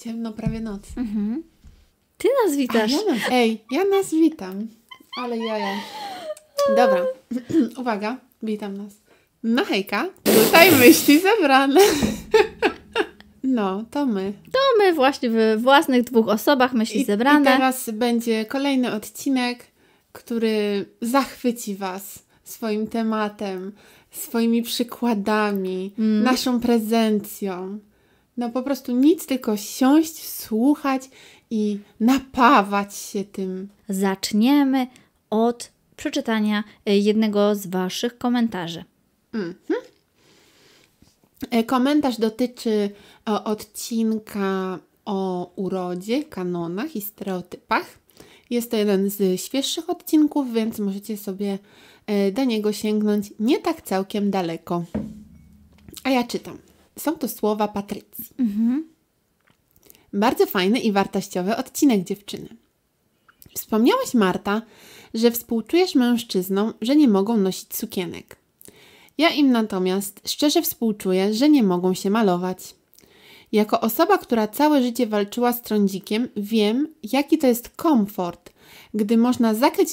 Ciemno, prawie noc. Mhm. Ty nas witasz. ja nas, ej, ja nas witam. Ale jaja. Dobra, uwaga, witam nas. No hejka, tutaj myśli zebrane. No, to my. To my właśnie w własnych dwóch osobach myśli I, zebrane. I teraz będzie kolejny odcinek, który zachwyci Was swoim tematem, swoimi przykładami, Mm. naszą prezencją. No po prostu nic, tylko siąść, słuchać i napawać się tym. Zaczniemy od przeczytania y, jednego z Waszych komentarzy. E, Komentarz dotyczy o, odcinka o urodzie, kanonach i stereotypach. Jest to jeden z świeższych odcinków, więc możecie sobie e, do niego sięgnąć nie tak całkiem daleko. A ja czytam. Są to słowa Patrycji. Bardzo fajny i wartościowy odcinek dziewczyny. Wspomniałaś, Marta, że współczujesz mężczyznom, że nie mogą nosić sukienek. Ja im natomiast szczerze współczuję, że nie mogą się malować. Jako osoba, która całe życie walczyła z trądzikiem, wiem, jaki to jest komfort, gdy można zakryć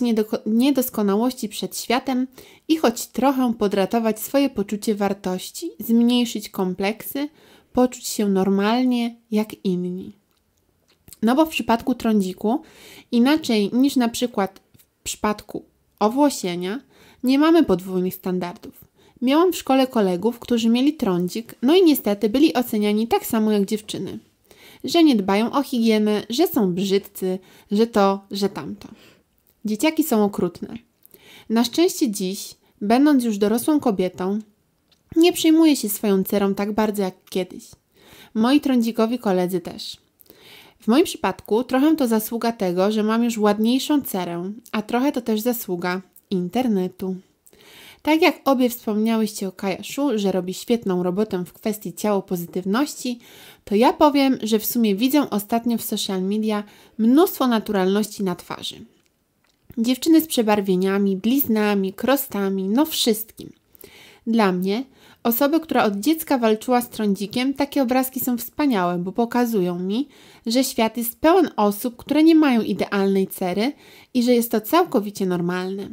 niedoskonałości przed światem i choć trochę podratować swoje poczucie wartości, zmniejszyć kompleksy, poczuć się normalnie jak inni. No bo w przypadku trądziku, inaczej niż na przykład w przypadku owłosienia, nie mamy podwójnych standardów. Miałam w szkole kolegów, którzy mieli trądzik, no i niestety byli oceniani tak samo jak dziewczyny. Że nie dbają o higienę, że są brzydcy, że to, że tamto. Dzieciaki są okrutne. Na szczęście dziś, będąc już dorosłą kobietą, nie przejmuję się swoją cerą tak bardzo jak kiedyś. Moi trądzikowi koledzy też. W moim przypadku trochę to zasługa tego, że mam już ładniejszą cerę, a trochę to też zasługa internetu. Tak jak obie wspomniałyście o Kajaszu, że robi świetną robotę w kwestii ciało pozytywności, to ja powiem, że w sumie widzę ostatnio w social media mnóstwo naturalności na twarzy. Dziewczyny z przebarwieniami, bliznami, krostami, no wszystkim. Dla mnie, osoby, która od dziecka walczyła z trądzikiem, takie obrazki są wspaniałe, bo pokazują mi, że świat jest pełen osób, które nie mają idealnej cery i że jest to całkowicie normalne.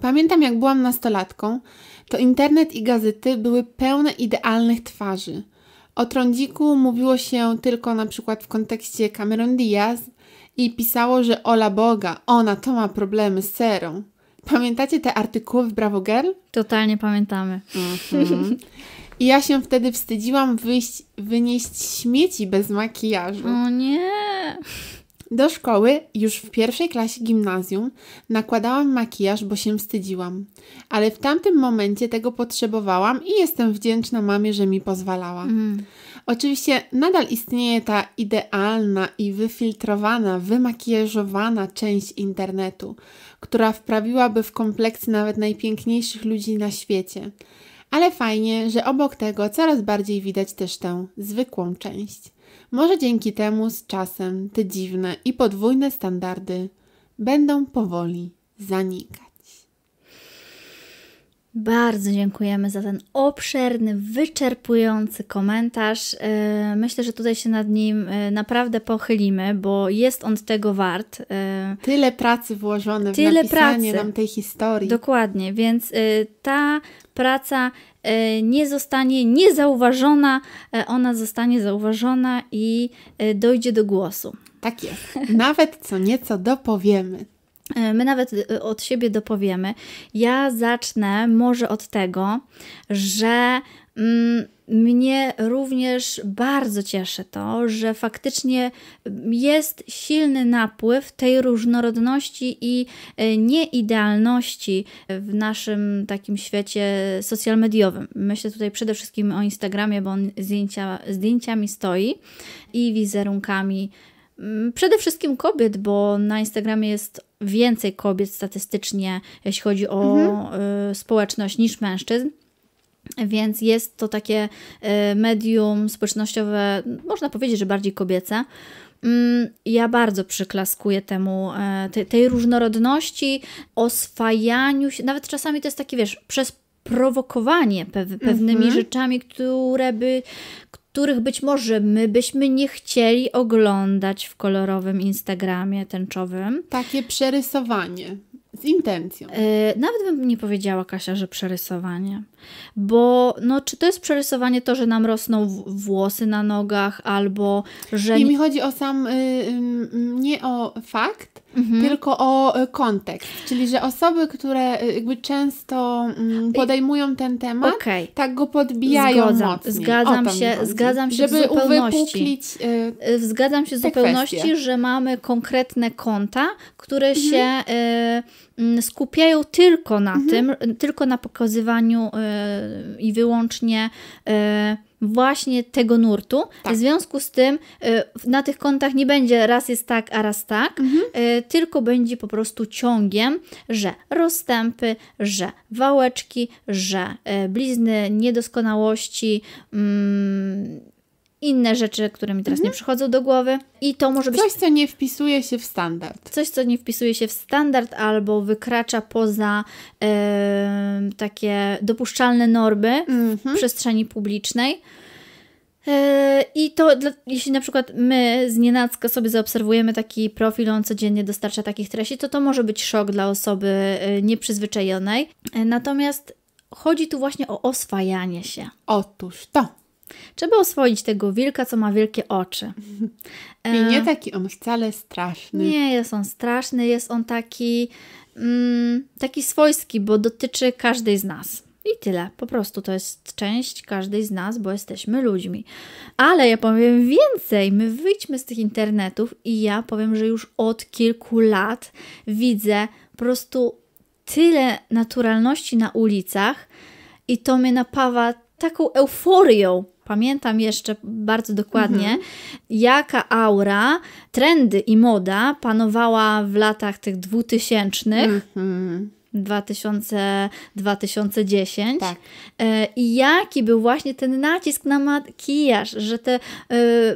Pamiętam, jak byłam nastolatką, to internet i gazety były pełne idealnych twarzy. O trądziku mówiło się tylko na przykład w kontekście Cameron Diaz i pisało, że ola Boga, ona to ma problemy z cerą. Pamiętacie te artykuły w Bravo Girl? Totalnie pamiętamy. Mhm. I ja się wtedy wstydziłam wyjść, wynieść śmieci bez makijażu. O nie! Do szkoły już w pierwszej klasie gimnazjum nakładałam makijaż, bo się wstydziłam. Ale w tamtym momencie tego potrzebowałam i jestem wdzięczna mamie, że mi pozwalała. Oczywiście nadal istnieje ta idealna i wyfiltrowana, wymakijażowana część internetu, która wprawiłaby w kompleksy nawet najpiękniejszych ludzi na świecie. Ale fajnie, że obok tego coraz bardziej widać też tę zwykłą część. Może dzięki temu z czasem te dziwne i podwójne standardy będą powoli zanikać. Bardzo dziękujemy za ten obszerny, wyczerpujący komentarz. E, Myślę, że tutaj się nad nim e, naprawdę pochylimy, bo jest on tego wart. E, Tyle pracy włożone w Tyle napisanie pracy. nam tej historii. Dokładnie, więc ta praca nie zostanie niezauważona, ona zostanie zauważona i dojdzie do głosu. Tak jest. Nawet co nieco dopowiemy. E, My nawet e, od siebie dopowiemy. Ja zacznę może od tego, że mm, mnie również bardzo cieszy to, że faktycznie jest silny napływ tej różnorodności i e, nieidealności w naszym takim świecie social mediowym. Myślę tutaj przede wszystkim o Instagramie, bo on zdjęcia, zdjęciami stoi i wizerunkami Przede wszystkim kobiet, bo na Instagramie jest więcej kobiet statystycznie, jeśli chodzi o y, społeczność, niż mężczyzn. Więc jest to takie y, medium społecznościowe, można powiedzieć, że bardziej kobiece. Mm, Ja bardzo przyklaskuję temu, e, te, tej różnorodności, oswajaniu się, nawet czasami to jest takie, wiesz, przez prowokowanie pew, pewnymi Mhm. rzeczami, które by, których być może my byśmy nie chcieli oglądać w kolorowym Instagramie tęczowym. Takie przerysowanie z intencją. Yy, nawet bym nie powiedziała, Kasia, że przerysowanie. Bo no, czy to jest przerysowanie to, że nam rosną włosy na nogach, albo że. I mi chodzi o sam, y, y, nie o fakt, mhm. tylko o y, kontekst. Czyli, że osoby, które jakby często y, podejmują ten temat, okay. tak go podbijają zgadzam, mocniej. Zgadzam się, zgadzam się Żeby. Y, zgadzam się w zupełności, kwestie. że mamy konkretne konta, które mhm. się Mm, skupiają tylko na mhm. tym, tylko na pokazywaniu y, i wyłącznie y, właśnie tego nurtu. Tak. W związku z tym y, na tych kontach nie będzie raz jest tak, a raz tak, mhm. tylko będzie po prostu ciągiem, że rozstępy, że wałeczki, że blizny, niedoskonałości, mm, inne rzeczy, które mi teraz mhm. nie przychodzą do głowy. I to może być. Coś, co nie wpisuje się w standard. Coś, co nie wpisuje się w standard albo wykracza poza takie dopuszczalne normy mhm. w przestrzeni publicznej. E, I to, jeśli na przykład my z nienacka sobie zaobserwujemy taki profil, on codziennie dostarcza takich treści, to to może być szok dla osoby e, nieprzyzwyczajonej. E, natomiast chodzi tu właśnie o oswajanie się. Otóż to. Trzeba oswoić tego wilka, co ma wielkie oczy. I nie taki on wcale straszny. Nie jest on straszny, jest on taki, mm, taki swojski, bo dotyczy każdej z nas. I tyle. Po prostu to jest część każdej z nas, bo jesteśmy ludźmi. Ale ja powiem więcej. My wyjdźmy z tych internetów i ja powiem, że już od kilku lat widzę po prostu tyle naturalności na ulicach i to mnie napawa taką euforią pamiętam jeszcze bardzo dokładnie, mhm. jaka aura, trendy i moda panowała w latach tych dwutysięcznych. Mhm. 2000, 2010 tak. E, i jaki był właśnie ten nacisk na makijaż, że te e,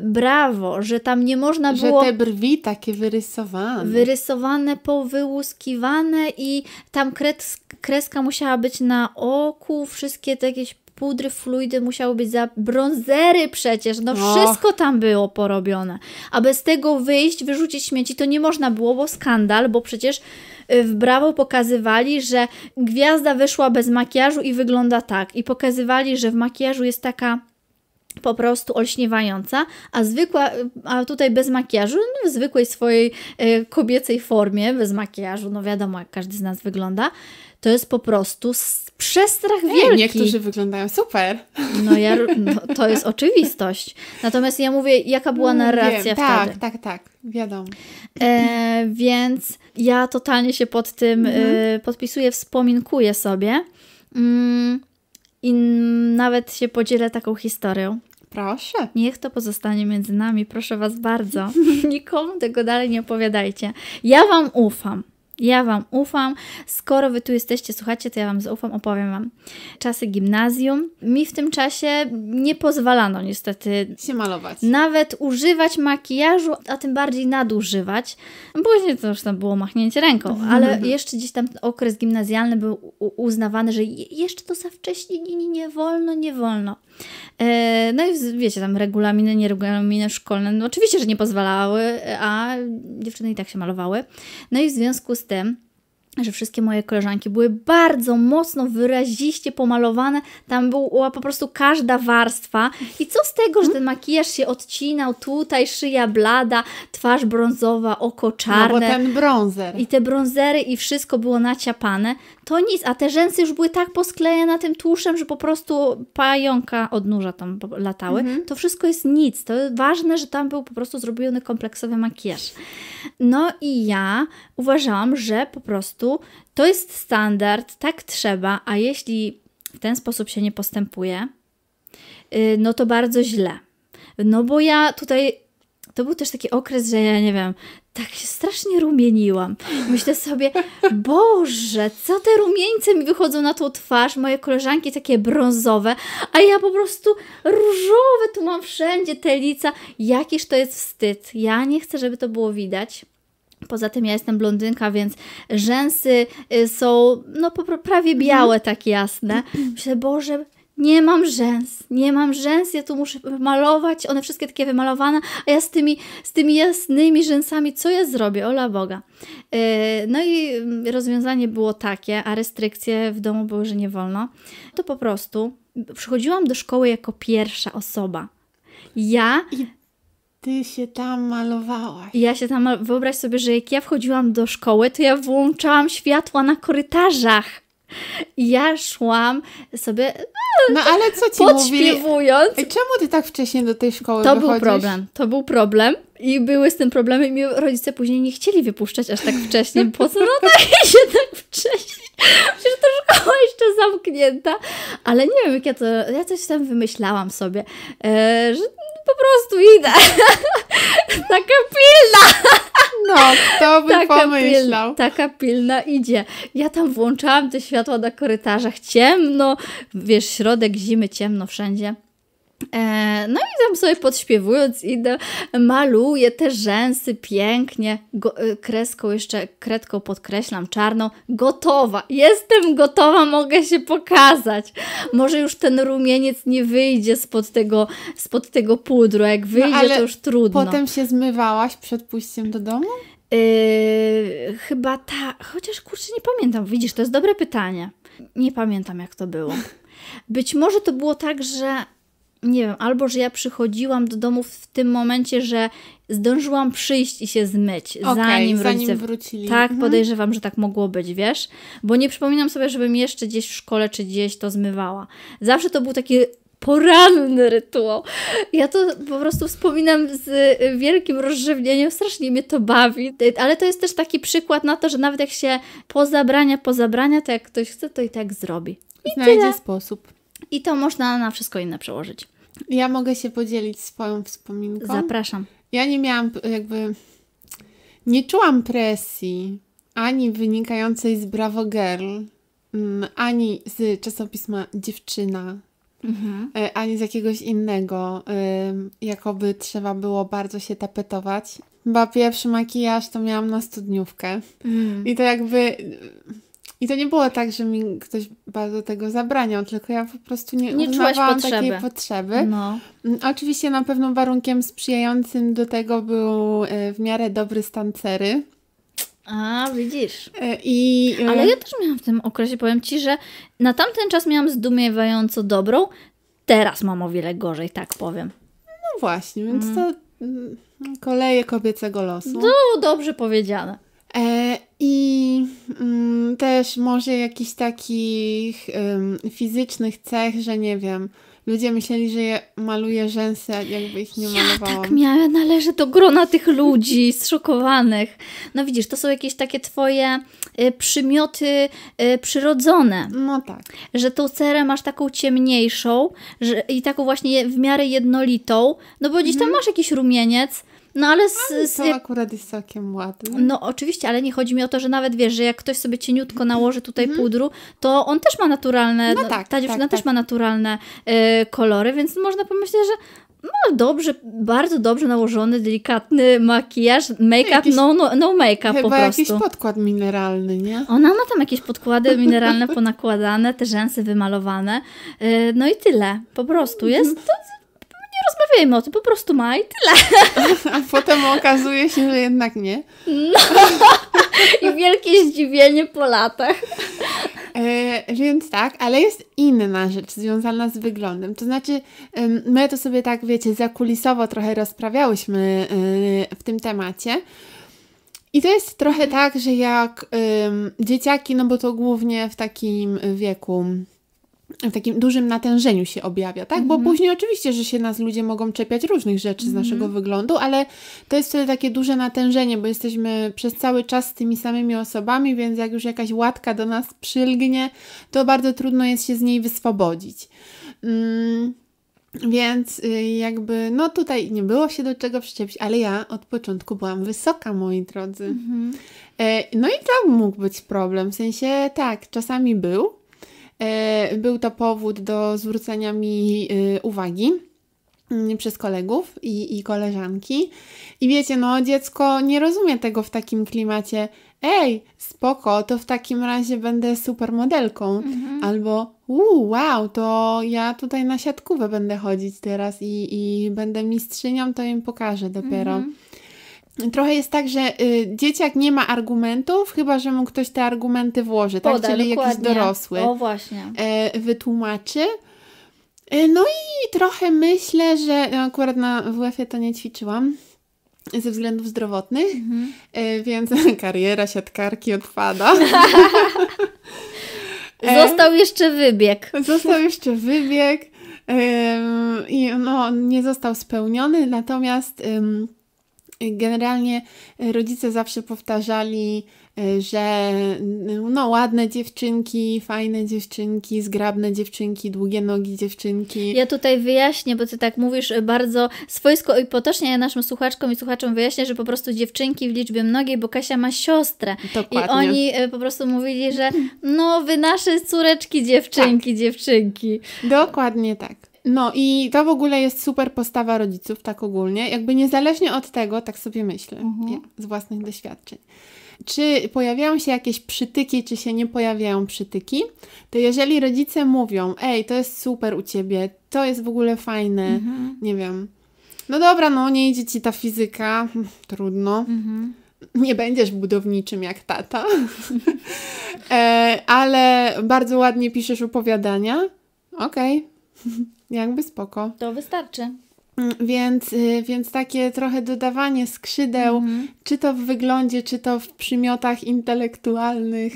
brawo, że tam nie można było... Że te brwi takie wyrysowane. Wyrysowane, powyłuskiwane i tam kres, kreska musiała być na oku, wszystkie te jakieś pudry, fluidy musiały być za bronzery przecież, no wszystko tam było porobione. A bez tego wyjść, wyrzucić śmieci to nie można było, bo skandal, bo przecież y, w Brawo pokazywali, że gwiazda wyszła bez makijażu i wygląda tak. I pokazywali, że w makijażu jest taka po prostu olśniewająca, a zwykła, a tutaj bez makijażu, no w zwykłej swojej y, kobiecej formie, bez makijażu, no wiadomo jak każdy z nas wygląda, to jest po prostu przestrach wielki. Ej, niektórzy wyglądają super. No, ja, no, to jest oczywistość. Natomiast ja mówię, jaka była no, narracja Wiem, tak, wtedy. Tak, tak, tak, wiadomo. E, więc ja totalnie się pod tym mhm. e, podpisuję, wspominkuję sobie mm, i nawet się podzielę taką historią. Proszę. Niech to pozostanie między nami, proszę Was bardzo. Nikomu tego dalej nie opowiadajcie. Ja Wam ufam. Ja Wam ufam. Skoro Wy tu jesteście, słuchacie, to ja Wam zaufam, opowiem Wam. Czasy gimnazjum. Mi w tym czasie nie pozwalano niestety się malować. Nawet używać makijażu, a tym bardziej nadużywać. Później to już tam było machnięcie ręką, ale jeszcze gdzieś tam okres gimnazjalny był uznawany, że jeszcze to za wcześnie, nie, nie, nie wolno, nie wolno. E, no i wiecie, tam regulaminy, nieregulaminy szkolne, no oczywiście, że nie pozwalały, a dziewczyny i tak się malowały. No i w związku z tym że wszystkie moje koleżanki były bardzo mocno, wyraziście pomalowane. Tam była po prostu każda warstwa. I co z tego, że ten makijaż się odcinał, tutaj szyja blada, twarz brązowa, oko czarne. No bo ten bronzer. I te bronzery i wszystko było naciapane. To nic, a te rzęsy już były tak posklejone tym tłuszczem, że po prostu pająka od nóża tam latały. Mhm. To wszystko jest nic. To ważne, że tam był po prostu zrobiony kompleksowy makijaż. No i ja uważałam, że po prostu to jest standard, tak trzeba, a jeśli w ten sposób się nie postępuje, y, no to bardzo źle. No bo ja tutaj to był też taki okres, że ja nie wiem, tak się strasznie rumieniłam. Myślę sobie, Boże, co te rumieńce mi wychodzą na tą twarz, moje koleżanki takie brązowe, a ja po prostu różowe tu mam wszędzie te lica. Jakiż to jest wstyd. Ja nie chcę, żeby to było widać. Poza tym ja jestem blondynka, więc rzęsy y, są no prawie białe, tak jasne. Myślę, Boże, nie mam rzęs, nie mam rzęs, ja tu muszę malować, one wszystkie takie wymalowane, a ja z tymi, z tymi jasnymi rzęsami, co ja zrobię? Ola Boga. Yy, no i rozwiązanie było takie, a restrykcje w domu były, że nie wolno, to po prostu przychodziłam do szkoły jako pierwsza osoba. Ja I ty się tam malowałaś. ja się tam, wyobraź sobie, że jak ja wchodziłam do szkoły, to ja włączałam światła na korytarzach. I ja szłam sobie No ale co ci mówili? podśpiewując. Ej, czemu ty tak wcześnie do tej szkoły To wychodzisz? był problem. To był problem. I były z tym problemy i rodzice później nie chcieli wypuszczać aż tak wcześnie. Po co no tak się tak wcześnie? Przecież to szkoła jeszcze zamknięta. Ale nie wiem, jak ja to... Ja coś tam wymyślałam sobie, e, że po prostu idę. Taka pilna. No, kto by Taka, pomyślał? pil, taka pilna idzie. Ja tam włączałam te światła na korytarzach, ciemno, wiesz, środek zimy, ciemno wszędzie. E, no i tam sobie podśpiewując idę, maluję te rzęsy pięknie, go, e, kreską jeszcze, kredką podkreślam, czarną, gotowa, jestem gotowa, mogę się pokazać. Może już ten rumieniec nie wyjdzie spod tego, spod tego pudru, jak wyjdzie, No, to już trudno. Potem się zmywałaś przed pójściem do domu? Yy, chyba ta, chociaż kurczę nie pamiętam. Widzisz, to jest dobre pytanie. Nie pamiętam jak to było. Być może to było tak, że nie wiem, albo że ja przychodziłam do domu w tym momencie, że zdążyłam przyjść i się zmyć, Okej, zanim zanim rodzice wrócili. Tak, Mhm. podejrzewam, że tak mogło być, wiesz? Bo nie przypominam sobie, żebym jeszcze gdzieś w szkole czy gdzieś to zmywała. Zawsze to był taki poranny rytuał. Ja to po prostu wspominam z y, wielkim rozrzewnieniem, strasznie mnie to bawi. Ale to jest też taki przykład na to, że nawet jak się pozabrania, pozabrania, to jak ktoś chce, to i tak zrobi. Znajdzie tyle. sposób. I to można na wszystko inne przełożyć. Ja mogę się podzielić swoją wspominką. Zapraszam. Ja nie miałam jakby. Nie czułam presji ani wynikającej z Bravo Girl, mm, ani z czasopisma Dziewczyna, Mhm. e, ani z jakiegoś innego. Jakoby trzeba było bardzo się tapetować. Chyba pierwszy makijaż to miałam na studniówkę. Mm. I to jakby. I to nie było tak, że mi ktoś bardzo tego zabraniał, tylko ja po prostu nie, Nie uznawałam potrzeby. takiej potrzeby. No. Mm, Oczywiście na pewno warunkiem sprzyjającym do tego był e, w miarę dobry stan cery. A, widzisz. E, I, e, Ale ja też miałam w tym okresie, powiem Ci, że na tamten czas miałam zdumiewająco dobrą, teraz mam o wiele gorzej, tak powiem. No właśnie, więc to mm, koleje kobiecego losu. No, dobrze powiedziane. E, I mm, też może jakichś takich fizycznych cech, że nie wiem, ludzie myśleli, że je maluję rzęsy, jakby ich nie Ja malowałam. tak miałem, należę do grona tych ludzi zszokowanych. No widzisz, to są jakieś takie twoje y, przymioty y, przyrodzone, No tak. że tą cerę masz taką ciemniejszą że, i taką właśnie w miarę jednolitą, no bo gdzieś tam masz jakiś rumieniec, no ale z, z, To akurat jest całkiem ładne. No oczywiście, ale nie chodzi mi o to, że nawet wiesz, że jak ktoś sobie cieniutko nałoży tutaj pudru, to on też ma naturalne. No no, tak, ta dziewczyna tak, też tak. ma naturalne e, kolory, więc można pomyśleć, że no dobrze, bardzo dobrze nałożony, delikatny makijaż, make-up, no, no, no make-up po Chyba jakiś prostu. podkład mineralny, nie? Ona ma tam jakieś podkłady mineralne ponakładane, te rzęsy wymalowane, e, no i tyle, po prostu jest, Mhm. to, nie rozmawiajmy o tym, po prostu ma i tyle. A potem okazuje się, że jednak nie. I wielkie zdziwienie po latach. E, więc tak, ale jest inna rzecz związana z wyglądem. To znaczy, my to sobie tak, wiecie, zakulisowo trochę rozprawiałyśmy e, w tym temacie. I to jest trochę tak, że jak dzieciaki, no bo to głównie w takim wieku, w takim dużym natężeniu się objawia, tak? Bo później oczywiście, że się nas ludzie mogą czepiać różnych rzeczy z naszego wyglądu, ale to jest wtedy takie duże natężenie, bo jesteśmy przez cały czas z tymi samymi osobami, więc jak już jakaś łatka do nas przylgnie, to bardzo trudno jest się z niej wyswobodzić. Mm, więc y, jakby, no tutaj nie było się do czego przyczepić, ale ja od początku byłam wysoka, moi drodzy. E, No i to mógł być problem, w sensie tak, czasami był. E, Był to powód do zwrócenia mi y, uwagi. mm, przez kolegów i, i koleżanki. I wiecie, no dziecko nie rozumie tego w takim klimacie. Ej, spoko, to w takim razie będę supermodelką. Mhm. Albo wow, to ja tutaj na siatkówę będę chodzić teraz i, i będę mistrzynią, to im pokażę dopiero. Mhm. Trochę jest tak, że y, dzieciak nie ma argumentów, chyba że mu ktoś te argumenty włoży, tak? Poda, Czyli jakiś dokładnie. dorosły O właśnie. e, wytłumaczy. E, No i trochę myślę, że no akurat na WF-ie to nie ćwiczyłam ze względów zdrowotnych, Mhm. e, więc kariera siatkarki odpada. Został jeszcze wybieg. Został jeszcze wybieg i no, nie został spełniony, natomiast generalnie rodzice zawsze powtarzali, e, że no, ładne dziewczynki, fajne dziewczynki, zgrabne dziewczynki, długie nogi dziewczynki. Ja tutaj wyjaśnię, bo ty tak mówisz bardzo swojsko i potocznie, ja naszym słuchaczkom i słuchaczom wyjaśnię, że po prostu dziewczynki w liczbie mnogiej, bo Kasia ma siostrę. I Dokładnie. oni e, po prostu mówili, że no wy nasze córeczki, dziewczynki, Tak. dziewczynki. Dokładnie tak. No i to w ogóle jest super postawa rodziców, tak ogólnie. Jakby niezależnie od tego, tak sobie myślę, Mhm. ja, z własnych doświadczeń. Czy pojawiają się jakieś przytyki, czy się nie pojawiają przytyki, to jeżeli rodzice mówią, ej, to jest super u ciebie, to jest w ogóle fajne, Mhm. nie wiem, no dobra, no nie idzie ci ta fizyka, hm, trudno, Mhm. nie będziesz budowniczym jak tata, e, ale bardzo ładnie piszesz opowiadania, okej, jakby spoko. To wystarczy. Mm, Więc, y, więc takie trochę dodawanie skrzydeł, Mhm. czy to w wyglądzie, czy to w przymiotach intelektualnych,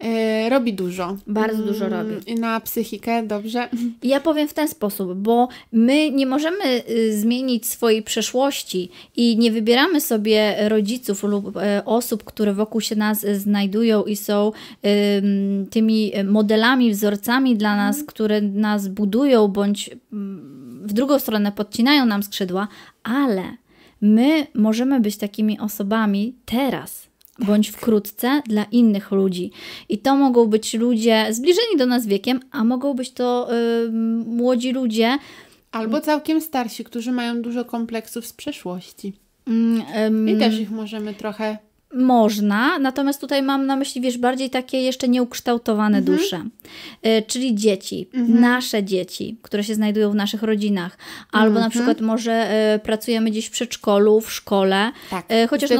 e, robi dużo. Bardzo dużo Mm, robi. Na psychikę, dobrze. Ja powiem w ten sposób, bo my nie możemy y, zmienić swojej przeszłości i nie wybieramy sobie rodziców lub e, osób, które wokół się nas e, znajdują i są ym, tymi modelami, wzorcami dla nas, które nas budują bądź mm, w drugą stronę podcinają nam skrzydła, ale my możemy być takimi osobami teraz. Bądź wkrótce dla innych ludzi. I to mogą być ludzie zbliżeni do nas wiekiem, a mogą być to młodzi ludzie. Albo całkiem starsi, którzy mają dużo kompleksów z przeszłości. ym, I też ich możemy trochę. Można, natomiast tutaj mam na myśli, wiesz, bardziej takie jeszcze nieukształtowane Mhm. dusze, Y, czyli dzieci, nasze dzieci, które się znajdują w naszych rodzinach, albo na Mhm. przykład może y, pracujemy gdzieś w przedszkolu, w szkole, Tak, y, chociaż no,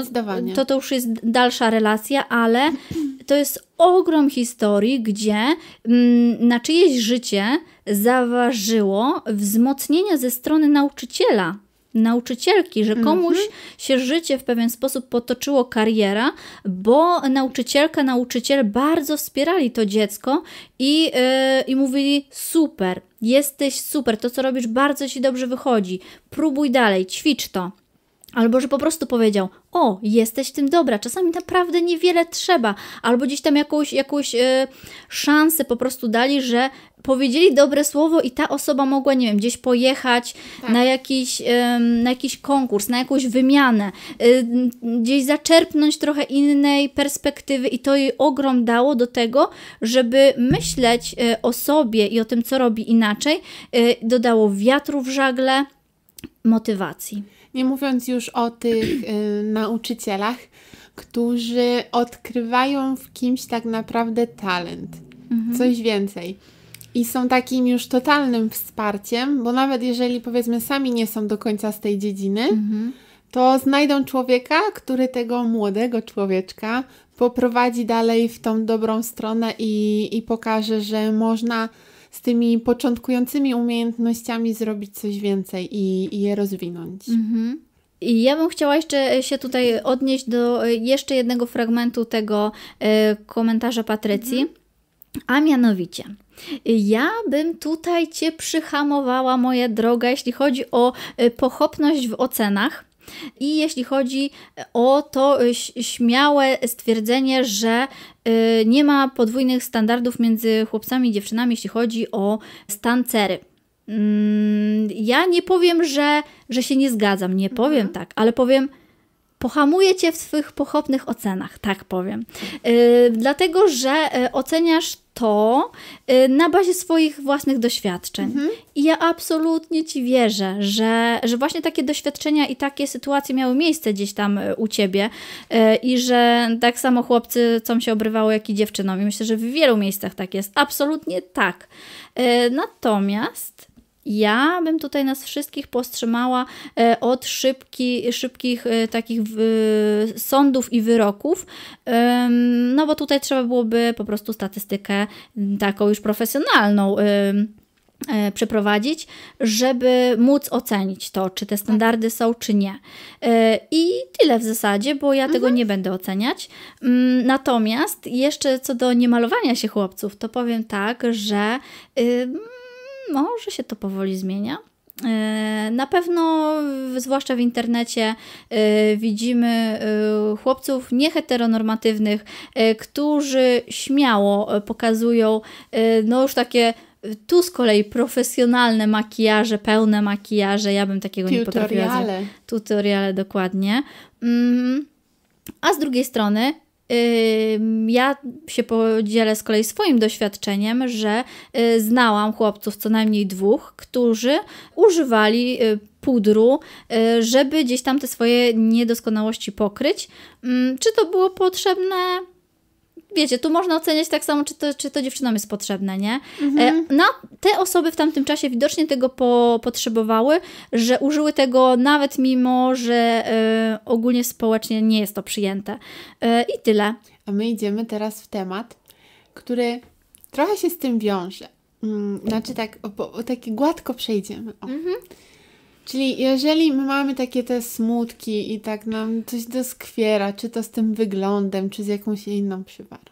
to, to już jest dalsza relacja, ale to jest ogrom historii, gdzie mm, na czyjeś życie zaważyło wzmocnienia ze strony nauczyciela. Nauczycielki, że komuś się życie w pewien sposób potoczyło kariera, bo nauczycielka, nauczyciel bardzo wspierali to dziecko i, yy, i mówili: super, jesteś super, to co robisz bardzo ci dobrze wychodzi, próbuj dalej, ćwicz to. Albo że po prostu powiedział: O, jesteś w tym dobra, czasami naprawdę niewiele trzeba, albo gdzieś tam jakąś, jakąś e, szansę po prostu dali, że powiedzieli dobre słowo i ta osoba mogła, nie wiem, gdzieś pojechać Tak. na, jakiś, na jakiś konkurs, na jakąś wymianę, y, gdzieś zaczerpnąć trochę innej perspektywy i to jej ogrom dało do tego, żeby myśleć e, o sobie i o tym, co robi inaczej, e, dodało wiatru w żagle, motywacji. Nie mówiąc już o tych y, nauczycielach, którzy odkrywają w kimś tak naprawdę talent, coś więcej. I są takim już totalnym wsparciem, bo nawet jeżeli powiedzmy sami nie są do końca z tej dziedziny, to znajdą człowieka, który tego młodego człowieczka poprowadzi dalej w tą dobrą stronę i, i pokaże, że można z tymi początkującymi umiejętnościami zrobić coś więcej i, i je rozwinąć. I ja bym chciała jeszcze się tutaj odnieść do e, jeszcze jednego fragmentu tego e, komentarza Patrycji, a mianowicie. Ja bym tutaj Cię przyhamowała, moja droga, jeśli chodzi o e, pochopność w ocenach. I jeśli chodzi o to e, śmiałe stwierdzenie, że e, nie ma podwójnych standardów między chłopcami i dziewczynami, jeśli chodzi o stan cery. Mm, Ja nie powiem, że, że się nie zgadzam, nie powiem tak, ale powiem, pohamuje cię w Twoich pochopnych ocenach, tak powiem. Yy, dlatego, że yy, oceniasz to yy, na bazie swoich własnych doświadczeń. Mhm. I ja absolutnie Ci wierzę, że, że właśnie takie doświadczenia i takie sytuacje miały miejsce gdzieś tam y, u Ciebie y, i że tak samo chłopcy com się obrywało, jak i dziewczynom. I myślę, że w wielu miejscach tak jest. Absolutnie tak. Y, Natomiast ja bym tutaj nas wszystkich powstrzymała e, od szybki, szybkich e, takich sądów i wyroków, no bo tutaj trzeba byłoby po prostu statystykę taką już profesjonalną e, przeprowadzić, żeby móc ocenić to, czy te standardy są, czy nie. I tyle w zasadzie, bo ja tego nie będę oceniać. Natomiast jeszcze co do niemalowania się chłopców, to powiem tak, że może się to powoli zmienia. E, Na pewno, zwłaszcza w internecie, e, widzimy e, chłopców nieheteronormatywnych, którzy śmiało pokazują no już takie tu z kolei profesjonalne makijaże, pełne makijaże. Ja bym takiego nie potrafiła Tutoriale. tutoriale dokładnie. Mm, A z drugiej strony, ja się podzielę z kolei swoim doświadczeniem, że y, znałam chłopców, co najmniej dwóch, którzy używali y, pudru, y, żeby gdzieś tam te swoje niedoskonałości pokryć. Czy to było potrzebne? Wiecie, tu można oceniać tak samo, czy to, czy to dziewczynom jest potrzebne, nie? E, No, te osoby w tamtym czasie widocznie tego po, potrzebowały, że użyły tego nawet mimo, że e, ogólnie społecznie nie jest to przyjęte. E, I tyle. A my idziemy teraz w temat, który trochę się z tym wiąże. Mm, Znaczy tak, o, o, takie gładko przejdziemy. O. Czyli jeżeli my mamy takie te smutki i tak nam coś doskwiera, czy to z tym wyglądem, czy z jakąś inną przywarą.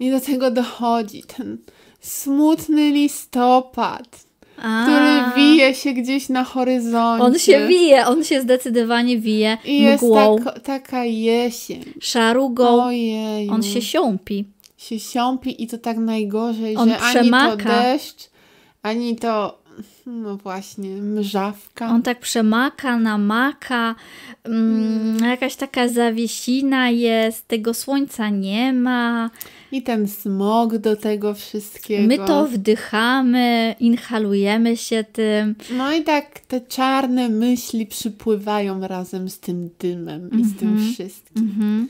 I do tego dochodzi ten smutny listopad, A, który wije się gdzieś na horyzoncie. On się wije, on się zdecydowanie wije I jest mgłą, tak, taka jesień. szarugą. Ojej. On się siąpi. się siąpi i to tak najgorzej, On że ani to przemaka. deszcz, ani to, no właśnie, mrzawka. On tak przemaka, namaka, mm, jakaś taka zawiesina jest, tego słońca nie ma. I ten smog do tego wszystkiego. My to wdychamy, inhalujemy się tym. No i tak te czarne myśli przypływają razem z tym dymem i z tym Mhm. wszystkim. Mhm.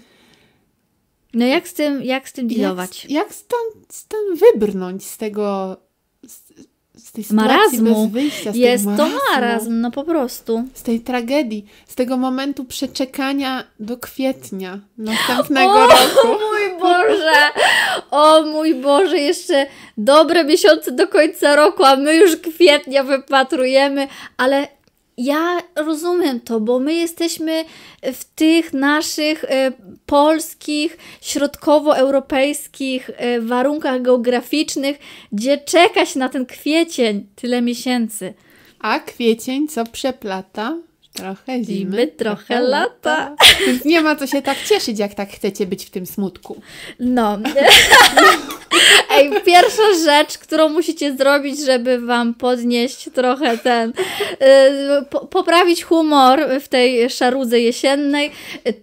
No jak z tym, jak z tym dealować? Jak, jak stąd, stąd wybrnąć z tego, z tej Marazmu. bez wyjścia, z Jest tego to marazmu, marazm, no po prostu. z tej tragedii, z tego momentu przeczekania do kwietnia następnego o, roku. mój Boże! O mój Boże, jeszcze dobre miesiące do końca roku, a my już kwietnia wypatrujemy, ale ja rozumiem to, bo my jesteśmy w tych naszych e, polskich, środkowoeuropejskich e, warunkach geograficznych, gdzie czeka się na ten kwiecień tyle miesięcy. A kwiecień co przeplata? Trochę zimy, Zimy, trochę lata. Więc nie ma co się tak cieszyć, jak tak chcecie być w tym smutku. No. Ej, pierwsza rzecz, którą musicie zrobić, żeby Wam podnieść trochę ten, y, po, poprawić humor w tej szarudze jesiennej,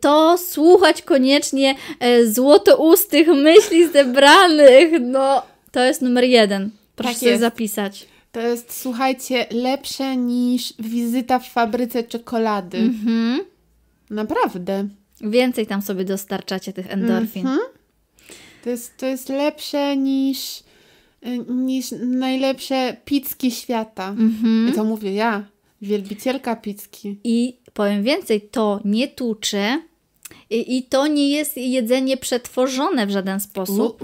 to słuchać koniecznie y, złotoustych myśli zebranych. No, to jest numer jeden. Proszę Tak sobie zapisać. To jest, słuchajcie, lepsze niż wizyta w fabryce czekolady. Mhm. Naprawdę. Więcej tam sobie dostarczacie tych endorfin. Mhm. To jest, to jest lepsze niż, y, niż najlepsze pizzki świata. Mhm. I to mówię ja, wielbicielka pizzki. I powiem więcej, to nie tuczy i, i to nie jest jedzenie przetworzone w żaden sposób.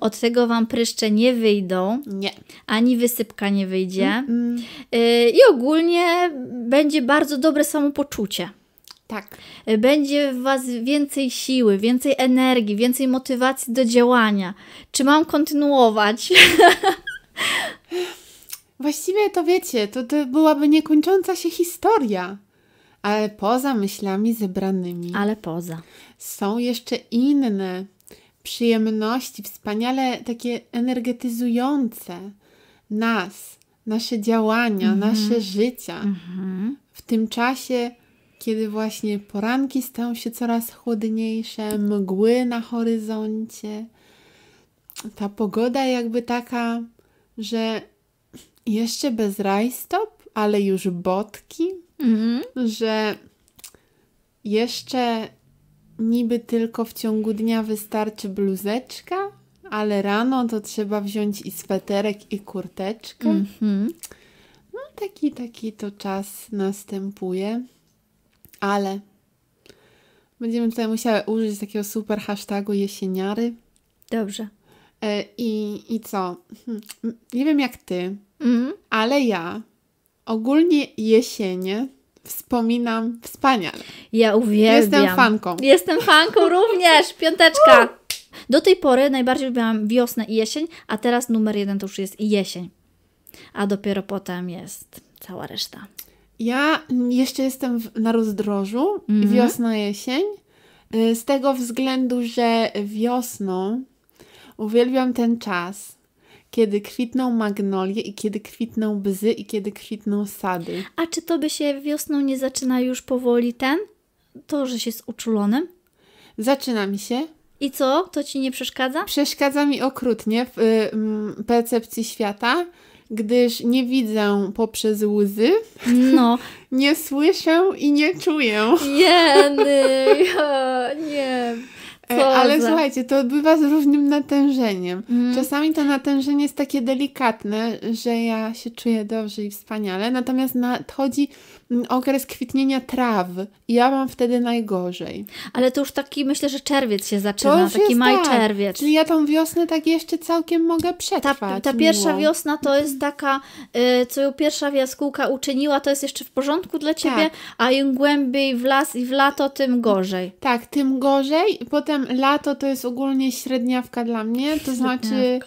Od tego Wam pryszcze nie wyjdą, Nie. ani wysypka nie wyjdzie. Mm, Y, I ogólnie będzie bardzo dobre samopoczucie. Tak. Y, Będzie w Was więcej siły, więcej energii, więcej motywacji do działania. Czy mam kontynuować? Właściwie to wiecie, to, to byłaby niekończąca się historia. Ale poza myślami zebranymi Ale poza. są jeszcze inne przyjemności, wspaniale takie energetyzujące nas, nasze działania, nasze życia. Mhm. W tym czasie kiedy właśnie poranki stają się coraz chłodniejsze, mgły na horyzoncie. Ta pogoda jakby taka, że jeszcze bez rajstop, ale już botki, Mhm. że jeszcze niby tylko w ciągu dnia wystarczy bluzeczka, ale rano to trzeba wziąć i sweterek, i kurteczkę. Mhm. No, taki, taki to czas następuje, ale będziemy tutaj musiały użyć takiego super hashtagu jesieniary. Dobrze. E, I, I co? Hmm, Nie wiem jak ty, Mhm. ale ja ogólnie jesienie wspominam wspaniale. Ja uwielbiam. Jestem fanką. Jestem fanką również. Piąteczka. Do tej pory najbardziej lubiłam wiosnę i jesień, a teraz numer jeden to już jest jesień. A dopiero potem jest cała reszta. Ja jeszcze jestem w, na rozdrożu, Mhm. wiosna, jesień, y, z tego względu, że wiosną uwielbiam ten czas, kiedy kwitną magnolie i kiedy kwitną bzy i kiedy kwitną sady. A czy to by się wiosną nie zaczyna już powoli ten? To, że się jest uczulonym? Zaczyna mi się. I co? To ci nie przeszkadza? Przeszkadza mi okrutnie w y, percepcji świata, gdyż nie widzę poprzez łzy, No. nie słyszę i nie czuję. Ja, nie. E, Co Ale za- słuchajcie, to odbywa z różnym natężeniem. Mm. Czasami to natężenie jest takie delikatne, że ja się czuję dobrze i wspaniale, natomiast nadchodzi okres kwitnienia traw i ja mam wtedy najgorzej. Ale to już taki, myślę, że czerwiec się To zaczyna. Taki maj, tak. czerwiec. Czyli ja tą wiosnę tak jeszcze całkiem mogę Ta, przetrwać. ta pierwsza miło. wiosna to jest taka, y, co ją pierwsza jaskółka uczyniła, to jest jeszcze w porządku dla ciebie, Tak. a im głębiej w las i w lato, tym gorzej. Tak, tym gorzej. Potem lato to jest ogólnie średniawka dla mnie, to znaczy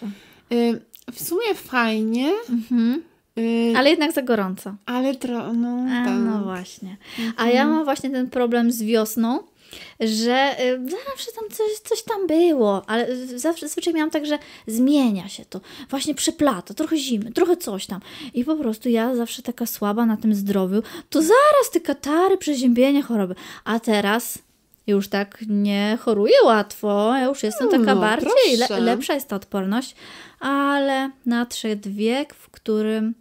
y, w sumie fajnie, Mhm. Y, Ale jednak za gorąco. ale tro, no, A, tak. no właśnie. A ja mam właśnie ten problem z wiosną, że y, zawsze tam coś, coś tam było, ale zawsze zazwyczaj miałam tak, że zmienia się to. Właśnie przeplata, trochę zimy, trochę coś tam. I po prostu ja zawsze taka słaba na tym zdrowiu, to zaraz te katary, przeziębienie, choroby. A teraz już tak nie choruję łatwo, ja już jestem taka No, bardziej, le, lepsza jest ta odporność, ale nadszedł wiek, w którym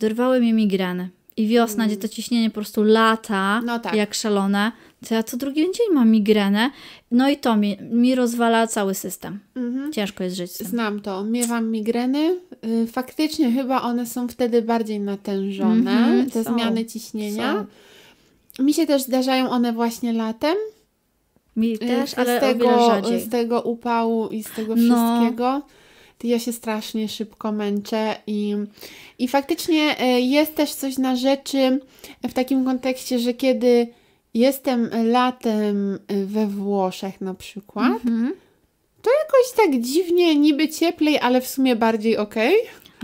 dorwały mnie migreny. I wiosna, gdzie to ciśnienie po prostu lata, No tak. jak szalone, to ja co drugi dzień mam migrenę. No i to mi, mi rozwala cały system. Mhm. Ciężko jest żyć z tym. Znam to. Miewam migreny. Y, Faktycznie chyba one są wtedy bardziej natężone, Mhm, te są, zmiany ciśnienia. są. Mi się też zdarzają one właśnie latem. Mi y, też, z ale o tego, rzadziej. z tego upału i z tego No. wszystkiego. To ja się strasznie szybko męczę i, i faktycznie y, jest też coś na rzeczy w takim kontekście, że kiedy jestem latem y, we Włoszech na przykład, Mhm. jakoś tak dziwnie, niby cieplej, ale w sumie bardziej okej.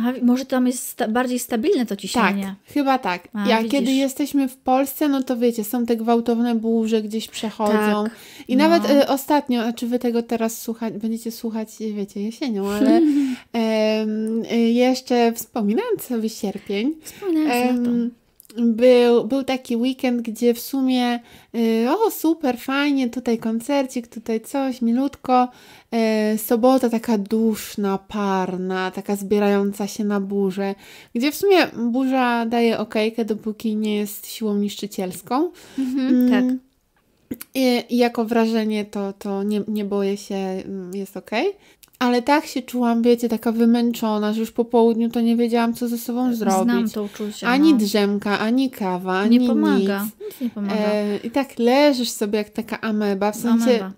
A może tam jest sta- bardziej stabilne to Tak, ciśnienie. chyba tak. A, ja widzisz. kiedy jesteśmy w Polsce, no to wiecie, są te gwałtowne burze gdzieś przechodzą. Tak, I no. nawet y, ostatnio, a czy wy tego teraz słuchać, będziecie słuchać, wiecie, jesienią, ale em, y, jeszcze wspominając sobie sierpień, Wspominając lato. Był, był taki weekend, gdzie w sumie y, o super, fajnie, tutaj koncercik, tutaj coś, milutko. E, sobota taka duszna, parna, taka zbierająca się na burzę, gdzie w sumie burza daje okejkę, dopóki nie jest siłą niszczycielską. Mhm, tak. Mm, I, i jako wrażenie to, to nie, nie boję się, mm, jest okej. Ale tak się czułam, wiecie, taka wymęczona, że już po południu to nie wiedziałam, co ze sobą zrobić. Znam to uczucie. Ani no. drzemka, ani kawa, ani Nie pomaga. nic. Nic nie pomaga. E, I tak leżysz sobie jak taka ameba. W sensie, Ameba.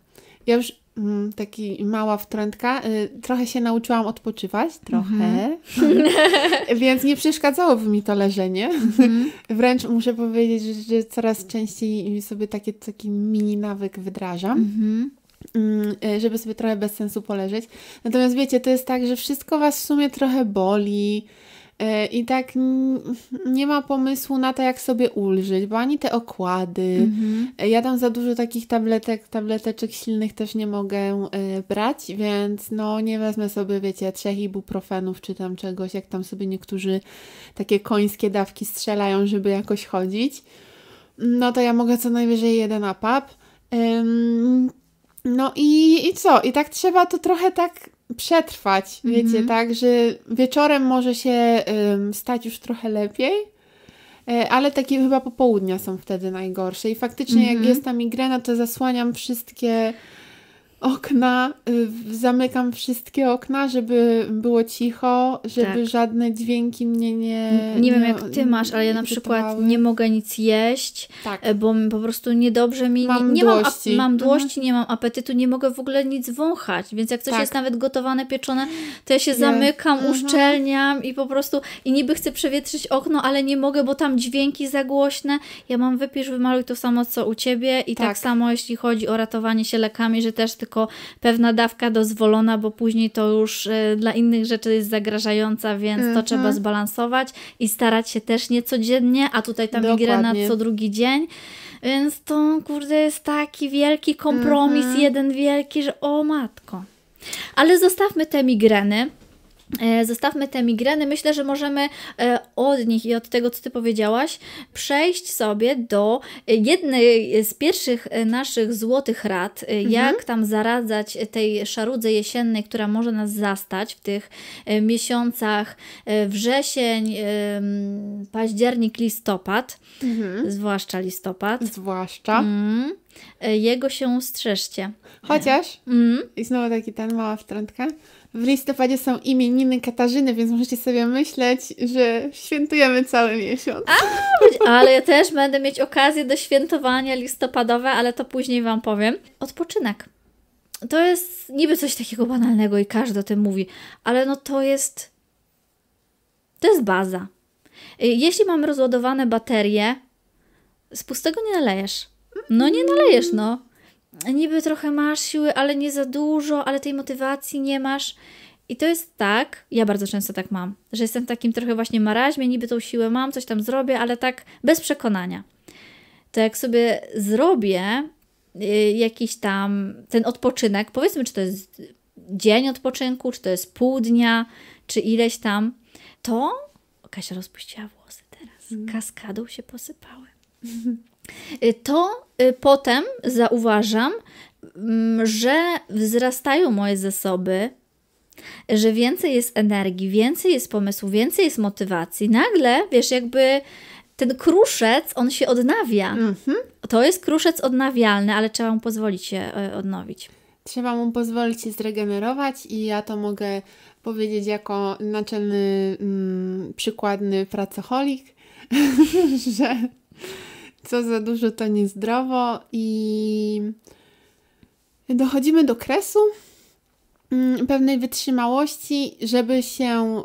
ja już mm, taki mała wtrętka, y, trochę się nauczyłam odpoczywać, trochę. Mhm. Więc nie przeszkadzało mi to leżenie. Mhm. Wręcz muszę powiedzieć, że, że coraz częściej sobie takie, taki mini nawyk wydrażam. Mhm. Mm, y, żeby sobie trochę bez sensu poleżeć. Natomiast wiecie, to jest tak, że wszystko was w sumie trochę boli y, i tak nie ma pomysłu na to, jak sobie ulżyć, bo ani te okłady. Mhm. Y, Ja tam za dużo takich tabletek, tableteczek silnych też nie mogę brać, więc no nie wezmę sobie, wiecie, trzech ibuprofenów czy tam czegoś, jak tam sobie niektórzy takie końskie dawki strzelają, żeby jakoś chodzić. no to ja mogę co najwyżej jeden up-up. Ym, no i, i co? I tak trzeba to trochę tak przetrwać, wiecie, Mhm. tak, że wieczorem może się ym, stać już trochę lepiej, e, ale takie chyba popołudnia są wtedy najgorsze. I faktycznie jak Mhm. jest ta migrena, to zasłaniam wszystkie okna, y, zamykam wszystkie okna, żeby było cicho, żeby Tak. żadne dźwięki mnie nie... Nie wiem jak ty masz, ale ja na przykład irytowały. nie mogę nic jeść, Tak. e, bo po prostu niedobrze mi. Mam nie, nie mam, dłości. mam Mhm. dłości, nie mam apetytu, nie mogę w ogóle nic wąchać. Więc jak coś Tak. jest nawet gotowane, pieczone, to ja się Nie. zamykam, Mhm. uszczelniam i po prostu i niby chcę przewietrzyć okno, ale nie mogę, bo tam dźwięki za głośne. Ja mam wypisz, wymaluj to samo co u ciebie i tak. Tak. samo jeśli chodzi o ratowanie się lekami, że też tylko pewna dawka dozwolona, bo później to już e, dla innych rzeczy jest zagrażająca, więc to Mhm. trzeba zbalansować i starać się też nie codziennie, a tutaj ta migrena co drugi dzień. Więc to kurde jest taki wielki kompromis, Mhm. jeden wielki, że o matko. Ale zostawmy te migreny. E, Zostawmy te migreny. Myślę, że możemy e, od nich i od tego, co Ty powiedziałaś, przejść sobie do jednej z pierwszych e, naszych złotych rad, e, jak tam zaradzać tej szarudze jesiennej, która może nas zastać w tych miesiącach wrzesień, październik, listopad, Mhm. zwłaszcza listopad. Zwłaszcza. Mm. Jego się strzeżcie. Chociaż, Mm. i znowu taki ten mała wtrątka, w listopadzie są imieniny Katarzyny, więc możecie sobie myśleć, że świętujemy cały miesiąc. Ale ja też będę mieć okazję do świętowania listopadowe, ale to później Wam powiem. Odpoczynek. To jest niby coś takiego banalnego i każdy o tym mówi, ale no to jest. To jest baza. Y, Jeśli mam rozładowane baterie, z pustego nie nalejesz. No nie nalejesz, no. Niby trochę masz siły, ale nie za dużo, ale tej motywacji nie masz. I to jest tak, ja bardzo często tak mam, że jestem w takim trochę właśnie maraźmie, niby tą siłę mam, coś tam zrobię, ale tak bez przekonania. To jak sobie zrobię y, jakiś tam ten odpoczynek, powiedzmy, czy to jest dzień odpoczynku, czy to jest pół dnia, czy ileś tam, to Kasia rozpuściła włosy teraz, kaskadą się posypały. To y, potem zauważam, mm, że wzrastają moje zasoby, że więcej jest energii, więcej jest pomysłu, więcej jest motywacji. Nagle, wiesz, jakby ten kruszec, on się odnawia. Mhm. To jest kruszec odnawialny, ale trzeba mu pozwolić się e, odnowić. Trzeba mu pozwolić się zregenerować i ja to mogę powiedzieć jako naczelny, mm, przykładny pracocholik, że co za dużo to niezdrowo i dochodzimy do kresu mm, pewnej wytrzymałości, żeby się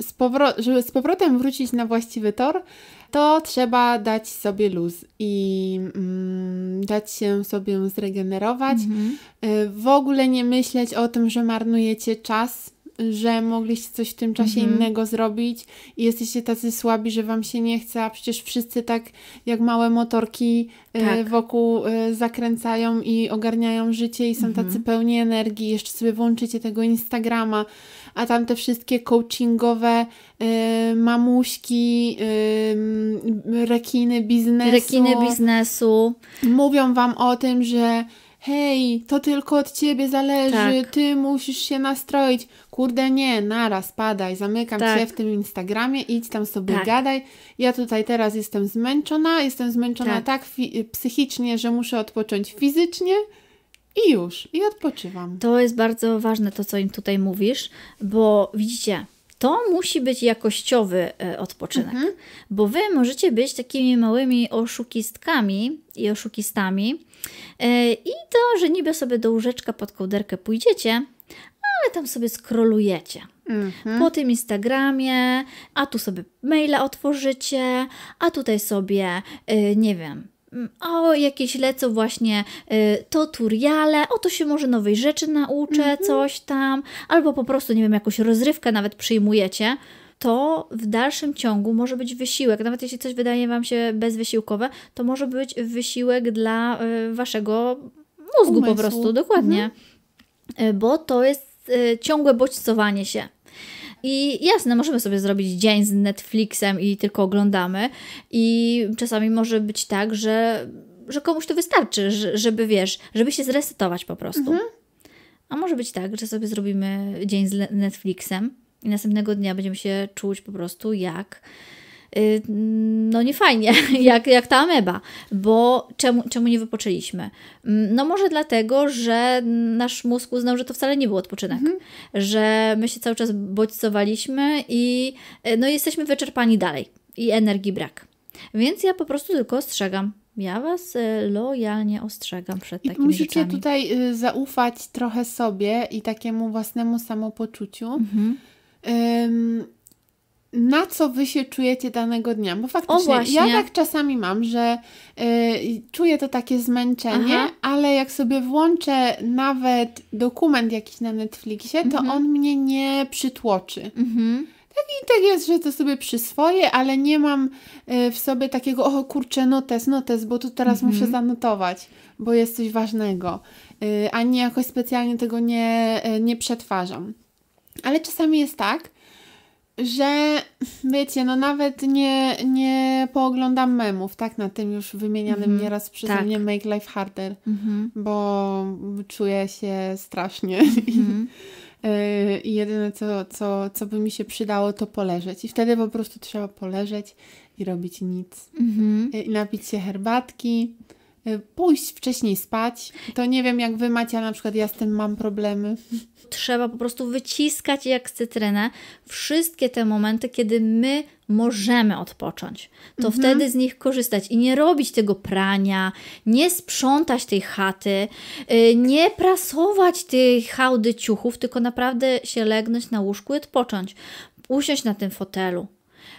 z, powro- żeby z powrotem wrócić na właściwy tor, to trzeba dać sobie luz i mm, dać się sobie zregenerować. Y, W ogóle nie myśleć o tym, że marnujecie czas, że mogliście coś w tym czasie Mhm. innego zrobić i jesteście tacy słabi, że wam się nie chce, a przecież wszyscy tak jak małe motorki y, Tak. wokół y, zakręcają i ogarniają życie i są Mhm. tacy pełni energii. Jeszcze sobie włączycie tego Instagrama, a tam te wszystkie coachingowe y, mamuśki, y, rekiny biznesu Rekiny biznesu. mówią wam o tym, że hej, to tylko od ciebie zależy, Tak. ty musisz się nastroić. Kurde, nie, naraz, padaj, zamykam Tak. cię w tym Instagramie, idź tam sobie Tak. gadaj. Ja tutaj teraz jestem zmęczona, jestem zmęczona Tak. tak, psychicznie, że muszę odpocząć fizycznie i już, i odpoczywam. To jest bardzo ważne to, co im tutaj mówisz, bo widzicie, to musi być jakościowy e, odpoczynek, bo wy możecie być takimi małymi oszukistkami i oszukistami i to, że niby sobie do łóżeczka pod kołderkę pójdziecie, ale tam sobie skrolujecie. Mhm. po tym Instagramie, a tu sobie maila otworzycie, a tutaj sobie, y, nie wiem, mm, o jakieś lecą właśnie y, tutoriale, o to się może nowej rzeczy nauczę, coś tam, albo po prostu, nie wiem, jakąś rozrywkę nawet przyjmujecie, to w dalszym ciągu może być wysiłek. Nawet jeśli coś wydaje Wam się bezwysiłkowe, to może być wysiłek dla y, Waszego mózgu po Umysłu. prostu, dokładnie. Y, Bo to jest y, ciągłe bodźcowanie się. I jasne, możemy sobie zrobić dzień z Netflixem i tylko oglądamy. I czasami może być tak, że, że komuś to wystarczy, żeby wiesz, żeby się zresetować po prostu. Mhm. A może być tak, że sobie zrobimy dzień z Netflixem i następnego dnia będziemy się czuć po prostu jak y, no nie fajnie, jak, jak ta ameba, bo czemu, czemu nie wypoczęliśmy? Mm, no może dlatego, że nasz mózg uznał, że to wcale nie był odpoczynek, mhm. że my się cały czas bodźcowaliśmy i y, no jesteśmy wyczerpani dalej i energii brak. Więc ja po prostu tylko ostrzegam. Ja Was y, lojalnie ostrzegam przed I takimi musicie rzeczami. Musicie tutaj zaufać trochę sobie i takiemu własnemu samopoczuciu. Mhm na co wy się czujecie danego dnia. Bo faktycznie ja tak czasami mam, że y, czuję to takie zmęczenie, Aha. ale jak sobie włączę nawet dokument jakiś na Netflixie, to mhm. on mnie nie przytłoczy. Mhm. Tak i tak jest, że to sobie przyswoję, ale nie mam y, w sobie takiego, o kurczę, notes, notes, bo tu teraz mhm. muszę zanotować, bo jest coś ważnego. Y, ani jakoś specjalnie tego nie, nie przetwarzam. Ale czasami jest tak, że wiecie, no nawet nie, nie pooglądam memów, tak, na tym już wymienianym mm nieraz przeze tak. mnie Make Life Harder, mm -hmm. bo czuję się strasznie mm -hmm. i jedyne co, co, co by mi się przydało to poleżeć i wtedy po prostu trzeba poleżeć i robić nic mhm. y, i napić się herbatki Y, pójść wcześniej spać. To nie wiem, jak wy macie, ale na przykład ja z tym mam problemy. Trzeba po prostu wyciskać jak cytrynę wszystkie te momenty, kiedy my możemy odpocząć. To mhm. wtedy z nich korzystać i nie robić tego prania, nie sprzątać tej chaty, y, nie prasować tej hałdy ciuchów, tylko naprawdę się legnąć na łóżku i odpocząć. Usiąść na tym fotelu.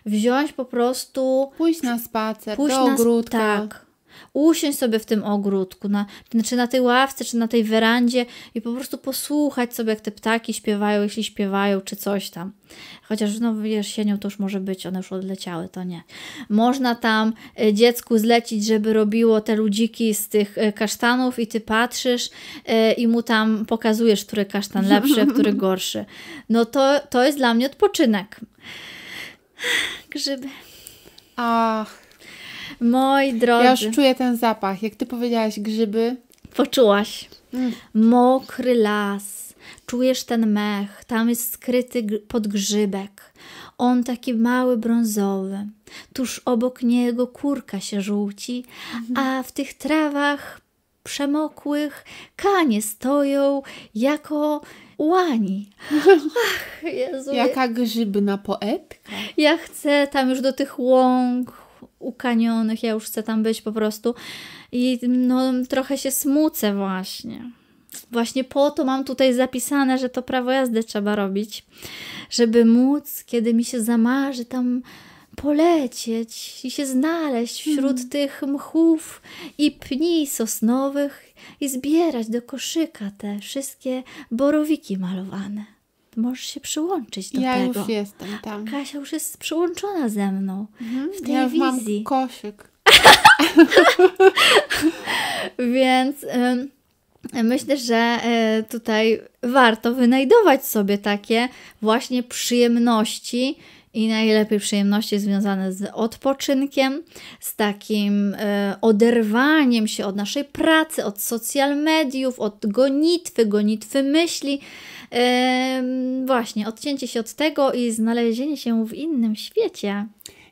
Wziąć po prostu. Pójść na spacer, pójść do ogródka. Na, tak usiąść sobie w tym ogródku, na, czy na tej ławce, czy na tej werandzie i po prostu posłuchać sobie, jak te ptaki śpiewają, jeśli śpiewają, czy coś tam. Chociaż no jesienią to już może być, one już odleciały, to nie. Można tam e, dziecku zlecić, żeby robiło te ludziki z tych e, kasztanów i ty patrzysz e, i mu tam pokazujesz, który kasztan lepszy, a który gorszy. No to, to jest dla mnie odpoczynek. Grzyby. Ach, Moi drodzy. Ja już czuję ten zapach. Jak ty powiedziałaś grzyby. Poczułaś. Mm. Mokry las. Czujesz ten mech. Tam jest skryty podgrzybek. On taki mały, brązowy. Tuż obok niego kurka się żółci, mhm. a w tych trawach przemokłych kanie stoją jako łani. Ach, Jezu. Jaka grzybna poetka. Ja chcę tam już do tych łąk, ukanionych, ja już chcę tam być po prostu i no trochę się smucę właśnie. Właśnie po to mam tutaj zapisane, że to prawo jazdy trzeba robić, żeby móc, kiedy mi się zamarzy tam polecieć i się znaleźć wśród hmm. tych mchów i pni sosnowych i zbierać do koszyka te wszystkie borowiki malowane możesz się przyłączyć do ja tego. Ja już jestem tam. Kasia już jest przyłączona ze mną mhm. w tej ja wizji. Mam koszyk. Więc y, myślę, że y, tutaj warto wynajdować sobie takie właśnie przyjemności i najlepiej przyjemności związane z odpoczynkiem, z takim y, oderwaniem się od naszej pracy, od social mediów, od gonitwy, gonitwy myśli właśnie, odcięcie się od tego i znalezienie się w innym świecie.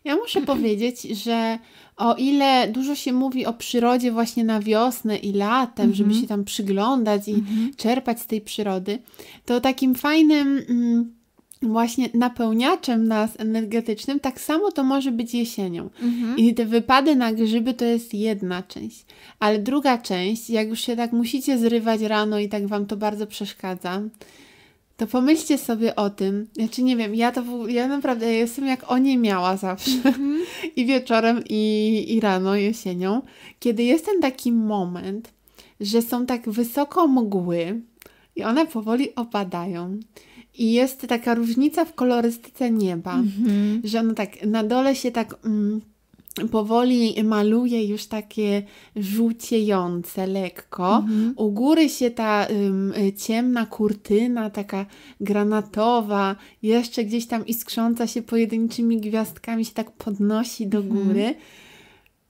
Ja muszę powiedzieć, że o ile dużo się mówi o przyrodzie właśnie na wiosnę i latem, mm -hmm. żeby się tam przyglądać i mm -hmm. czerpać z tej przyrody, to takim fajnym mm, właśnie napełniaczem nas energetycznym, tak samo to może być jesienią. -hmm. I te wypady na grzyby to jest jedna część. Ale druga część, jak już się tak musicie zrywać rano i tak Wam to bardzo przeszkadza, to pomyślcie sobie o tym, znaczy nie wiem, ja to ja naprawdę jestem jak miała zawsze mm-hmm. i wieczorem i, i rano, jesienią, kiedy jest ten taki moment, że są tak wysoko mgły i one powoli opadają i jest taka różnica w kolorystyce nieba, mm-hmm. że ono tak na dole się tak mm, powoli maluje już takie żółciejące lekko. U góry się ta ym, ciemna kurtyna, taka granatowa, jeszcze gdzieś tam iskrząca się pojedynczymi gwiazdkami się tak podnosi do góry.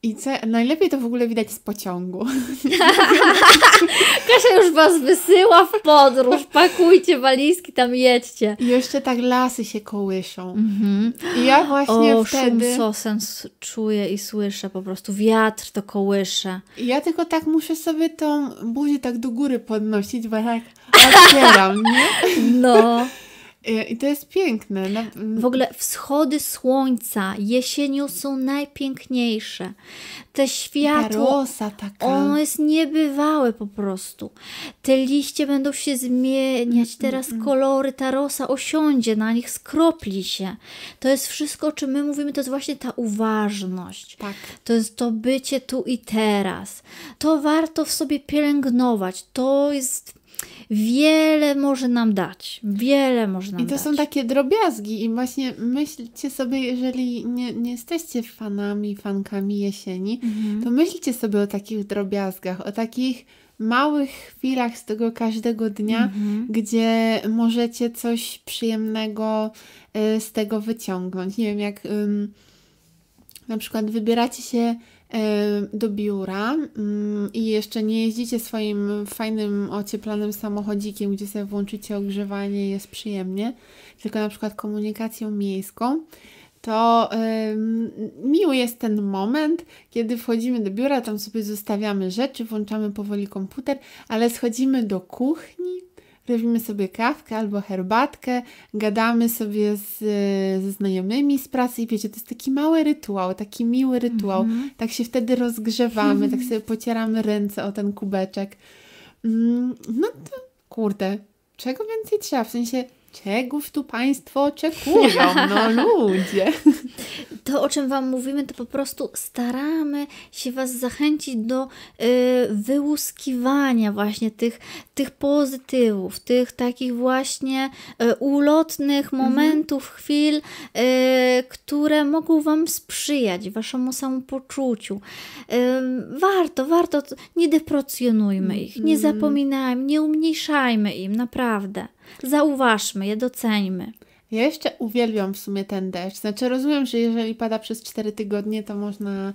I co, najlepiej to w ogóle widać z pociągu. Kasia już Was wysyła w podróż, pakujcie walizki, tam jedźcie. I jeszcze tak lasy się kołyszą. I ja właśnie O, wtedy... szum sosen czuję i słyszę po prostu, wiatr to kołysze. Ja tylko tak muszę sobie tą buzię tak do góry podnosić, bo tak otwieram, nie? No. I- I to jest piękne. W ogóle wschody słońca jesienią są najpiękniejsze. Te ta światło, rosa taka. ono jest niebywałe po prostu. Te liście będą się zmieniać, teraz kolory, ta rosa osiądzie na nich, skropli się. To jest wszystko, o czym my mówimy, to jest właśnie ta uważność. Tak. To jest to bycie tu i teraz. To warto w sobie pielęgnować. To jest wiele może nam dać. Wiele może nam I to dać. są takie drobiazgi i właśnie myślcie sobie, jeżeli nie, nie jesteście fanami, fankami jesieni, Mhm. to myślcie sobie o takich drobiazgach, o takich małych chwilach z tego każdego dnia, Mhm. gdzie możecie coś przyjemnego y, z tego wyciągnąć. Nie wiem, jak na przykład wybieracie się do biura ym, i jeszcze nie jeździcie swoim fajnym, ocieplanym samochodzikiem, gdzie sobie włączycie ogrzewanie, jest przyjemnie, tylko na przykład komunikacją miejską, to miły jest ten moment, kiedy wchodzimy do biura, tam sobie zostawiamy rzeczy, włączamy powoli komputer, ale schodzimy do kuchni, robimy sobie kawkę albo herbatkę, gadamy sobie z, ze znajomymi z pracy i wiecie, to jest taki mały rytuał, taki miły rytuał. Tak się wtedy rozgrzewamy, tak sobie pocieramy ręce o ten kubeczek. Mm, No to kurde, czego więcej trzeba? W sensie, czegoś tu Państwo oczekują, no ludzie. To, o czym Wam mówimy, to po prostu staramy się Was zachęcić do y, wyłuskiwania właśnie tych, tych pozytywów, tych takich właśnie y, ulotnych momentów, chwil, y, które mogą Wam sprzyjać Waszemu samopoczuciu. Y, warto, warto, nie deprecjonujmy ich, nie zapominajmy, nie umniejszajmy im, naprawdę. Zauważmy je, doceńmy. Ja jeszcze uwielbiam w sumie ten deszcz. Znaczy rozumiem, że jeżeli pada przez 4 tygodnie, to można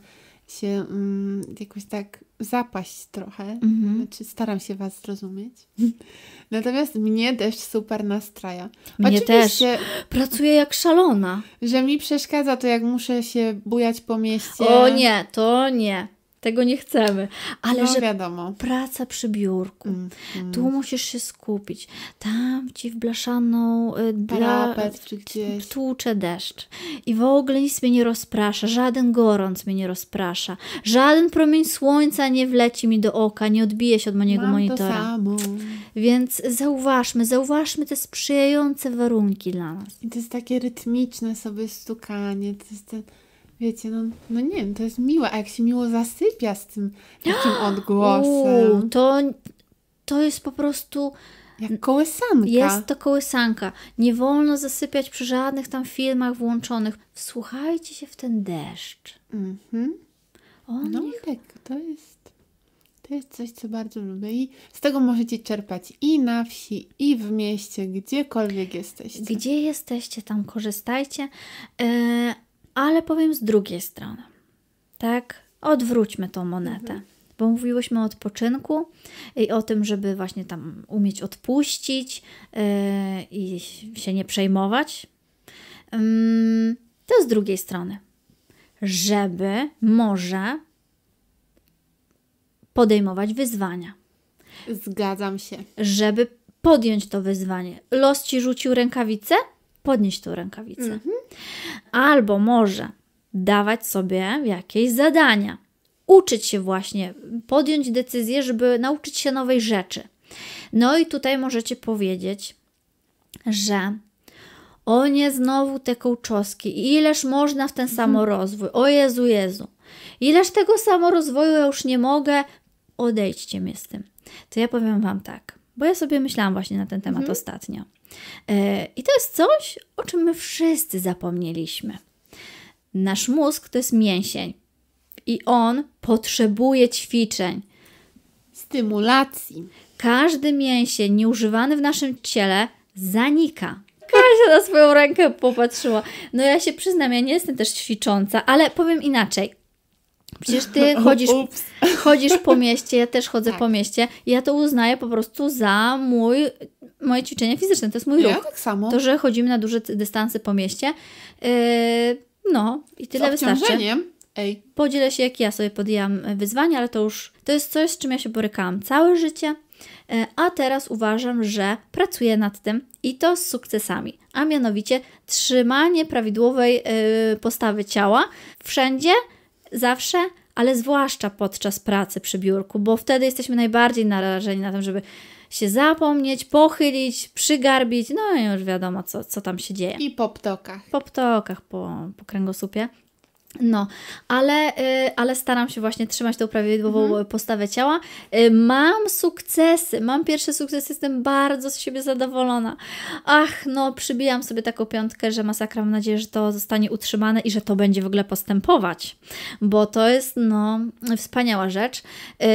się mm, jakoś tak zapaść trochę. Znaczy staram się Was zrozumieć. Natomiast mnie deszcz super nastraja. Mnie też. Oczywiście, Pracuję jak szalona. że mi przeszkadza to, jak muszę się bujać po mieście. O nie, to nie. Tego nie chcemy. Ale no że wiadomo. praca przy biurku. Mm, Tu musisz się skupić. Tam ci w blaszaną y, dla... Parapet czy gdzieś. Tłucze deszcz. I w ogóle nic mnie nie rozprasza. Żaden gorąc mnie nie rozprasza. Żaden promień słońca nie wleci mi do oka, nie odbije się od mojego Mam to monitora. samo. Więc zauważmy, zauważmy te sprzyjające warunki dla nas. I to jest takie rytmiczne sobie stukanie. To jest ten, wiecie, no, no nie wiem, to jest miłe. A jak się miło zasypia z tym takim odgłosem. Uuu, to, to jest po prostu... Jak kołysanka. Jest to kołysanka. Nie wolno zasypiać przy żadnych tam filmach włączonych. Wsłuchajcie się w ten deszcz. Mhm. On No tak, to jest, to jest coś, co bardzo lubię. I z tego możecie czerpać i na wsi, i w mieście, gdziekolwiek jesteście. Gdzie jesteście, tam korzystajcie. E, ale powiem z drugiej strony. Tak? Odwróćmy tą monetę. Bo mówiłyśmy o odpoczynku i o tym, żeby właśnie tam umieć odpuścić e, i się nie przejmować. Ym, to z drugiej strony. Żeby może podejmować wyzwania Zgadzam się. żeby podjąć to wyzwanie. Los ci rzucił rękawicę, podnieś tą rękawicę. Albo może dawać sobie jakieś zadania, uczyć się właśnie, podjąć decyzję, żeby nauczyć się nowej rzeczy. No i tutaj możecie powiedzieć, że o nie, znowu te kołczoski, ileż można w ten samorozwój, o Jezu, Jezu, ileż tego samorozwoju ja już nie mogę, odejdźcie mnie z tym. To ja powiem Wam tak, bo ja sobie myślałam właśnie na ten temat ostatnio. E, I to jest coś, o czym my wszyscy zapomnieliśmy. Nasz mózg to jest mięsień. i on potrzebuje ćwiczeń. Stymulacji. Każdy mięsień nieużywany w naszym ciele zanika. Kasia na swoją rękę popatrzyła. No ja się przyznam, ja nie jestem też ćwicząca, ale powiem inaczej. Przecież ty chodzisz, Ups. chodzisz po mieście, ja też chodzę Tak. po mieście i ja to uznaję po prostu za mój, moje ćwiczenie fizyczne, to jest mój Ja ruch. tak samo. To, że chodzimy na duże dystanse po mieście, yy, no i tyle Z wystarczy. Ej, Podzielę się, jak ja sobie podjęłam e, wyzwanie, ale to już to jest coś, z czym ja się borykałam całe życie, e, a teraz uważam, że pracuję nad tym i to z sukcesami, a mianowicie trzymanie prawidłowej e, postawy ciała wszędzie, zawsze, ale zwłaszcza podczas pracy przy biurku, bo wtedy jesteśmy najbardziej narażeni na to, żeby się zapomnieć, pochylić, przygarbić, no i już wiadomo, co, co tam się dzieje i po ptokach. po ptokach, po, po kręgosłupie. No, ale, y, ale staram się właśnie trzymać tą prawidłową postawę ciała. Y, mam sukcesy, mam pierwsze sukcesy, jestem bardzo z siebie zadowolona. Ach, no, przybijam sobie taką piątkę, że masakra, mam nadzieję, że to zostanie utrzymane i że to będzie w ogóle postępować, bo to jest, no, wspaniała rzecz.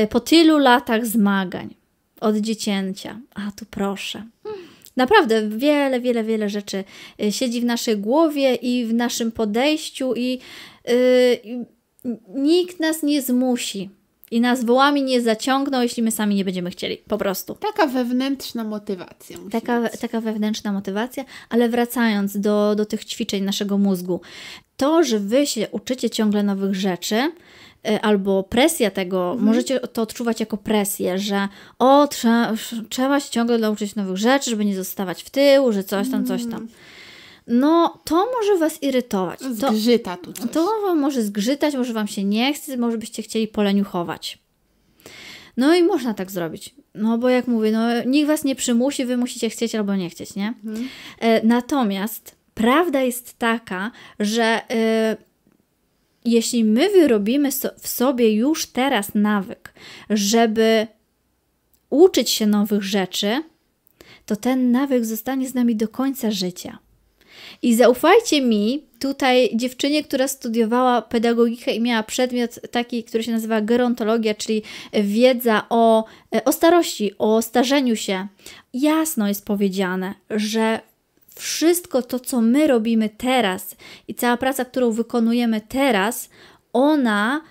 Y, po tylu latach zmagań od dziecięcia, a tu proszę. Naprawdę wiele, wiele, wiele rzeczy siedzi w naszej głowie i w naszym podejściu i nikt nas nie zmusi i nas wołami nie zaciągną, jeśli my sami nie będziemy chcieli. Po prostu. Taka wewnętrzna motywacja. Taka, być. taka wewnętrzna motywacja, ale wracając do, do tych ćwiczeń naszego mózgu. To, że Wy się uczycie ciągle nowych rzeczy, y, albo presja tego, możecie to odczuwać jako presję, że o, trzeba, trzeba się ciągle nauczyć nowych rzeczy, żeby nie zostawać w tył, że coś tam, coś tam. No, to może Was irytować. To, Zgrzyta tu coś. to Wam może zgrzytać, może Wam się nie chce, może byście chcieli poleniuchować. No i można tak zrobić. No bo jak mówię, no, nikt Was nie przymusi, Wy musicie chcieć albo nie chcieć, nie? E, natomiast prawda jest taka, że e, jeśli my wyrobimy w sobie już teraz nawyk, żeby uczyć się nowych rzeczy, to ten nawyk zostanie z nami do końca życia. I zaufajcie mi, tutaj dziewczynie, która studiowała pedagogikę i miała przedmiot taki, który się nazywa gerontologia, czyli wiedza o, o starości, o starzeniu się, jasno jest powiedziane, że wszystko to, co my robimy teraz i cała praca, którą wykonujemy teraz, ona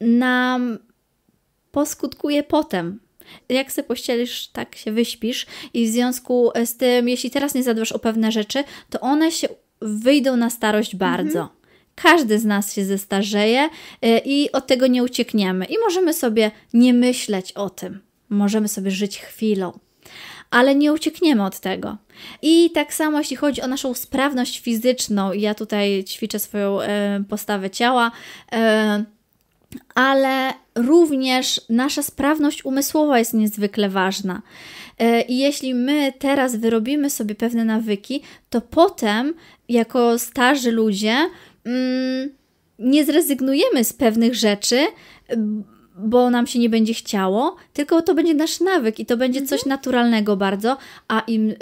nam poskutkuje potem. Jak se pościelisz, tak się wyśpisz, i w związku z tym, jeśli teraz nie zadbasz o pewne rzeczy, to one się wyjdą na starość bardzo. Każdy z nas się zestarzeje y, i od tego nie uciekniemy. I możemy sobie nie myśleć o tym. Możemy sobie żyć chwilą ale nie uciekniemy od tego. I tak samo, jeśli chodzi o naszą sprawność fizyczną, ja tutaj ćwiczę swoją e, postawę ciała, e, ale również nasza sprawność umysłowa jest niezwykle ważna. E, I jeśli my teraz wyrobimy sobie pewne nawyki, to potem, jako starzy ludzie, mm, nie zrezygnujemy z pewnych rzeczy, bo nam się nie będzie chciało, tylko to będzie nasz nawyk i to będzie coś naturalnego bardzo, a im y,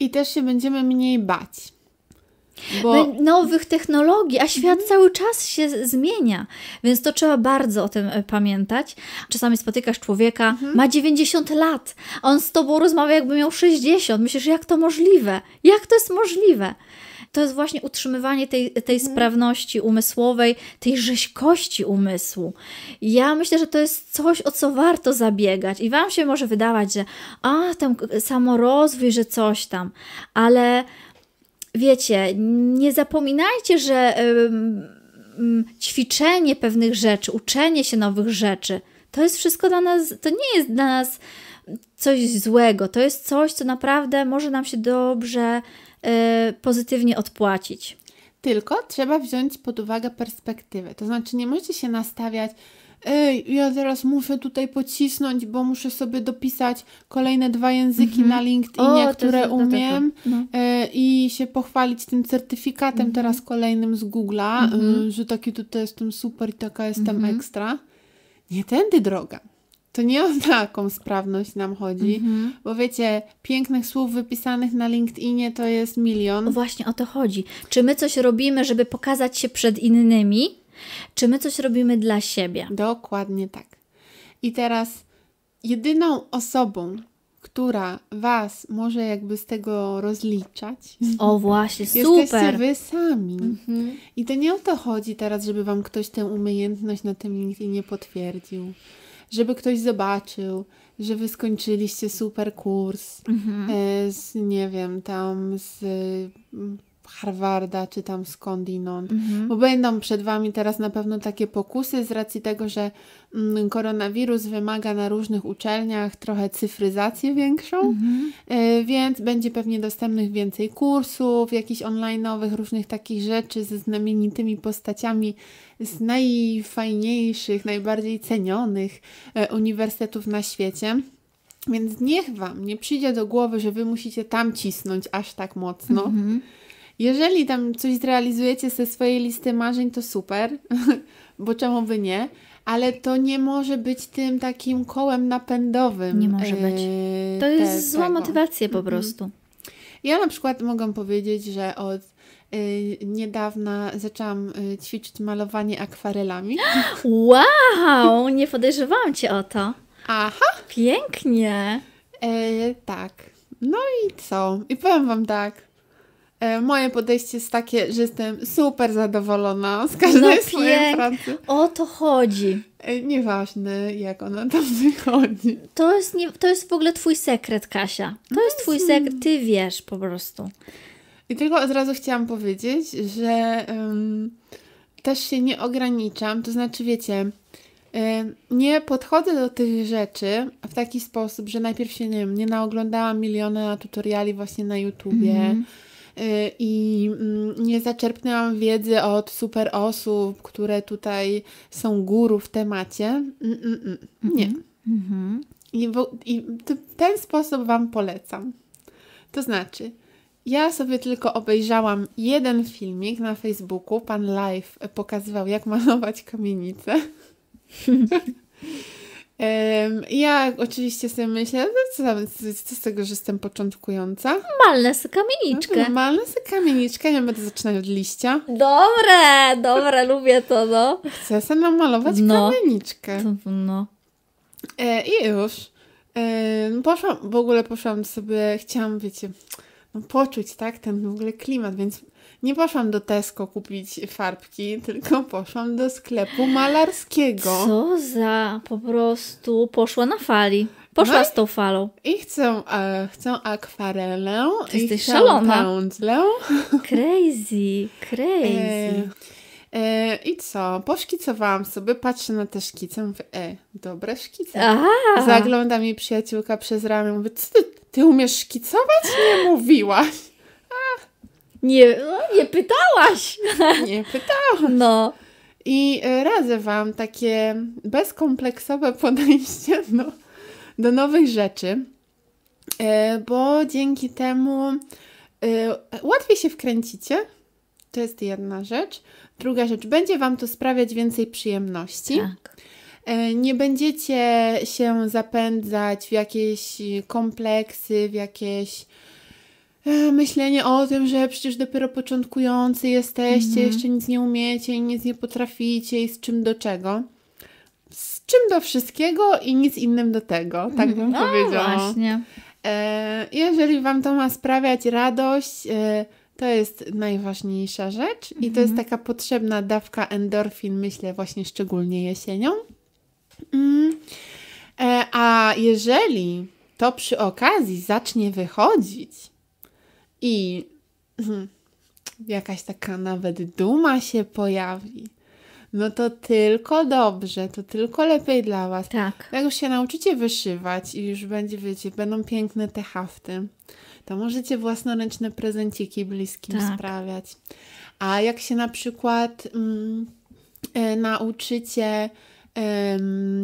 I też się będziemy mniej bać. Bo Be- nowych technologii, a świat cały czas się zmienia, więc to trzeba bardzo o tym e, pamiętać. Czasami spotykasz człowieka, ma 90 lat, a on z tobą rozmawia jakby miał 60. Myślisz, jak to możliwe? Jak to jest możliwe? To jest właśnie utrzymywanie tej, tej sprawności umysłowej, tej rzeźkości umysłu. Ja myślę, że to jest coś, o co warto zabiegać. I Wam się może wydawać, że a, tam samorozwój, że coś tam, ale wiecie, nie zapominajcie, że ćwiczenie pewnych rzeczy, uczenie się nowych rzeczy, to jest wszystko dla nas, to nie jest dla nas coś złego, to jest coś, co naprawdę może nam się dobrze, y, pozytywnie odpłacić. tylko trzeba wziąć pod uwagę perspektywę. To znaczy, nie możecie się nastawiać, ej, ja teraz muszę tutaj pocisnąć, bo muszę sobie dopisać kolejne dwa języki na LinkedInie. O, które umiem no. e, i się pochwalić tym certyfikatem Mhm. teraz kolejnym z Google'a, e, że taki tutaj jestem super i taka jestem Mhm. ekstra. Nie tędy droga. To nie o taką sprawność nam chodzi, Mhm. bo wiecie, pięknych słów wypisanych na LinkedInie to jest milion. Właśnie o to chodzi. Czy my coś robimy, żeby pokazać się przed innymi, Czy my coś robimy dla siebie? Dokładnie tak. I teraz jedyną osobą, która was może jakby z tego rozliczać, O właśnie, jesteście super. wy sami. Mhm. I to nie o to chodzi teraz, żeby wam ktoś tę umiejętność na tym LinkedInie potwierdził, żeby ktoś zobaczył, że wy skończyliście super kurs Mhm. e, z, nie wiem, tam z Harvarda, czy tam skądinąd. Mhm. Bo będą przed Wami teraz na pewno takie pokusy z racji tego, że mm, koronawirus wymaga na różnych uczelniach trochę cyfryzację większą, Mhm. y, więc będzie pewnie dostępnych więcej kursów, jakichś online'owych, różnych takich rzeczy ze znamienitymi postaciami z najfajniejszych, najbardziej cenionych e, uniwersytetów na świecie. Więc niech Wam nie przyjdzie do głowy, że Wy musicie tam cisnąć aż tak mocno. Mhm. Jeżeli tam coś zrealizujecie ze swojej listy marzeń, to super, bo czemu by nie? Ale to nie może być tym takim kołem napędowym. Nie może być. e, To te- jest zła tego. motywacja po Mhm. prostu. Ja na przykład mogę powiedzieć, że od y, niedawna zaczęłam y, ćwiczyć malowanie akwarelami. Wow, nie podejrzewałam cię o to. Aha! Pięknie. E, tak. No i co? I powiem Wam tak. E, moje podejście jest takie, że jestem super zadowolona z każdej No swojej pracy. O to chodzi. E, nieważne, jak ona tam wychodzi. To jest, nie, to jest w ogóle twój sekret, Kasia. To jest twój sekret, ty wiesz po prostu. I tylko od razu chciałam powiedzieć, że em, też się nie ograniczam. To znaczy, wiecie, em, nie podchodzę do tych rzeczy w taki sposób, że najpierw się, nie wiem, nie naoglądałam miliona tutoriali właśnie na YouTubie. Mhm. y, I mm, nie zaczerpnęłam wiedzy od super osób, które tutaj są guru w temacie. Mm, mm, mm. Nie. Mhm. I, wo- i ten sposób Wam polecam. To znaczy, ja sobie tylko obejrzałam jeden filmik na Facebooku. Pan live pokazywał, jak malować kamienicę. Ja oczywiście sobie myślę, no co, co, z tego, że jestem początkująca? Malnę sobie kamieniczkę. Normalna sobie kamieniczka, ja będę zaczynać od liścia. Dobre, dobre, lubię to, no. Chcę sobie namalować No. kamieniczkę. No. E, I już. E, no poszłam, w ogóle poszłam sobie, chciałam, wiecie, no poczuć, tak, ten w ogóle klimat, więc nie poszłam do Tesco kupić farbki, tylko poszłam do sklepu malarskiego. Co za po prostu poszła na fali. Poszła No z tą falą. I chcę, e, chcę akwarelę, Ty i jesteś chcę szalona. pędzlę. Crazy, E, crazy. e, I co? Poszkicowałam sobie, patrzę na te szkice, mówię, e, dobre szkice. Aha. Zagląda mi przyjaciółka przez ramię, mówi, co ty, ty umiesz szkicować? Nie mówiłaś. Nie, no, nie pytałaś. Nie pytałam. No. I e, radzę Wam takie bezkompleksowe podejście do, do nowych rzeczy, e, bo dzięki temu e, łatwiej się wkręcicie. To jest jedna rzecz. Druga rzecz, będzie Wam to sprawiać więcej przyjemności. Tak. Nie będziecie się zapędzać w jakieś kompleksy, w jakieś myślenie o tym, że przecież dopiero początkujący jesteście, jeszcze nic nie umiecie i nic nie potraficie i z czym do czego. Z czym do wszystkiego i nic innym do tego, tak bym No powiedziała. właśnie. E, jeżeli Wam to ma sprawiać radość, e, to jest najważniejsza rzecz i to jest taka potrzebna dawka endorfin, myślę, właśnie szczególnie jesienią. Mm. E, a jeżeli to przy okazji zacznie wychodzić i mhm, jakaś taka nawet duma się pojawi, no to tylko dobrze, to tylko lepiej dla Was. Tak. Jak już się nauczycie wyszywać i już będzie, wiecie, będą piękne te hafty, to możecie własnoręczne prezenciki bliskim Tak. sprawiać. A jak się na przykład mm, e, nauczycie,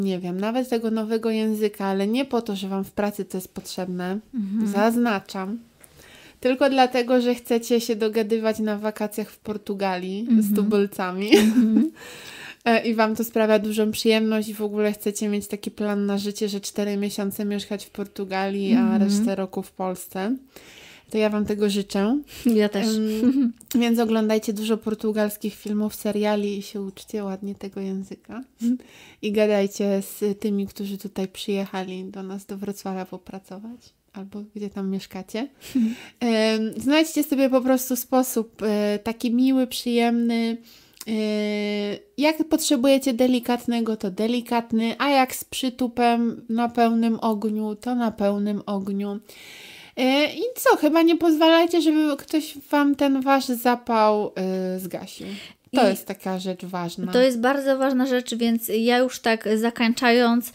nie wiem, nawet tego nowego języka, ale nie po to, że Wam w pracy to jest potrzebne, zaznaczam, tylko dlatego, że chcecie się dogadywać na wakacjach w Portugalii z tubylcami. E, I Wam to sprawia dużą przyjemność i w ogóle chcecie mieć taki plan na życie, że 4 miesiące mieszkać w Portugalii, a resztę roku w Polsce. to ja Wam tego życzę. Ja też. Ym, więc oglądajcie dużo portugalskich filmów, seriali i się uczcie ładnie tego języka. I gadajcie z tymi, którzy tutaj przyjechali do nas do Wrocławia popracować. Albo gdzie tam mieszkacie. Znajdźcie sobie po prostu sposób e, taki miły, przyjemny. e, Jak potrzebujecie delikatnego, to delikatny, a jak z przytupem na pełnym ogniu, to na pełnym ogniu. E, I co, chyba nie pozwalajcie, żeby ktoś wam ten wasz zapał zgasił. To jest taka rzecz ważna. To jest bardzo ważna rzecz, więc ja już tak zakończając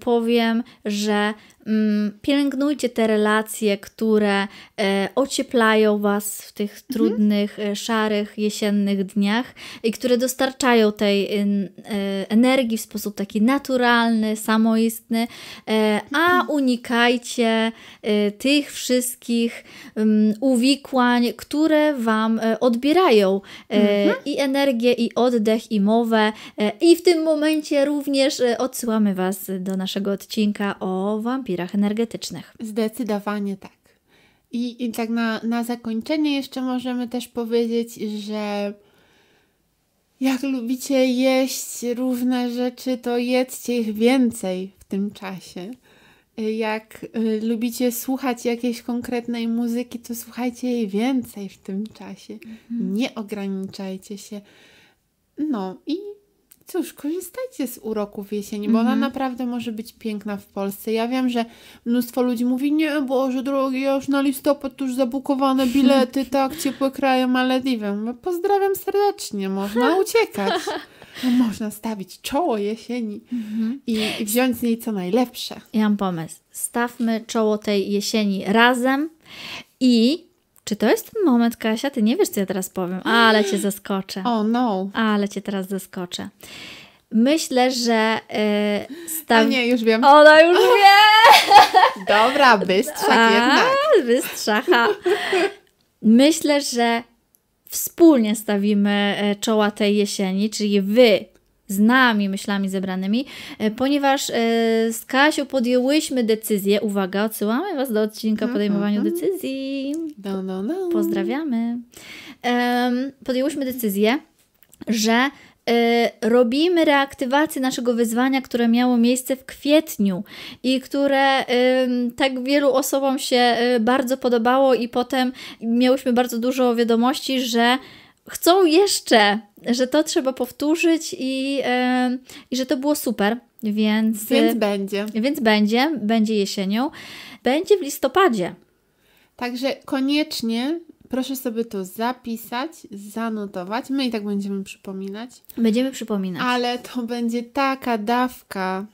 powiem, że pielęgnujcie te relacje, które e, ocieplają Was w tych trudnych, e, szarych, jesiennych dniach i które dostarczają tej e, energii w sposób taki naturalny, samoistny, a unikajcie e, tych wszystkich mm, uwikłań, które Wam odbierają e, i energię, i oddech, i mowę. I w tym momencie również odsyłamy Was do naszego odcinka o wampirach energetycznych. Zdecydowanie tak. I, i tak na, na zakończenie jeszcze możemy też powiedzieć, że jak lubicie jeść różne rzeczy, to jedzcie ich więcej w tym czasie. Jak y, lubicie słuchać jakiejś konkretnej muzyki, to słuchajcie jej więcej w tym czasie. Nie ograniczajcie się. No i cóż, korzystajcie z uroków jesieni, bo ona naprawdę może być piękna w Polsce. Ja wiem, że mnóstwo ludzi mówi, nie, Boże drogi, ja już na listopad już zabukowane bilety, tak, ciepłe kraje Malediwy. Mówię, Pozdrawiam serdecznie, można uciekać. No, można stawić czoło jesieni i, i wziąć z niej co najlepsze. Ja mam pomysł. Stawmy czoło tej jesieni razem i czy to jest ten moment, Kasia? Ty nie wiesz, co ja teraz powiem, ale cię zaskoczę. Oh no. Ale cię teraz zaskoczę. Myślę, że yy, staw... nie, już wiem. Ona już wie! Dobra, bystrzak jednak. A, wystrzacha. Myślę, że wspólnie stawimy e, czoła tej jesieni, czyli wy z nami, myślami zebranymi, e, ponieważ e, z Kasią podjęłyśmy decyzję, uwaga, odsyłamy Was do odcinka o podejmowaniu decyzji. No, no, no. Pozdrawiamy. Podjęłyśmy decyzję, że e, robimy reaktywację naszego wyzwania, które miało miejsce w kwietniu i które tak wielu osobom się bardzo podobało i potem miałyśmy bardzo dużo wiadomości, że chcą jeszcze, że to trzeba powtórzyć i, em, i że to było super, więc, Więc będzie. więc będzie, będzie jesienią, będzie w listopadzie. Także koniecznie proszę sobie to zapisać, zanotować. My i tak będziemy przypominać, Będziemy przypominać. ale to będzie taka dawka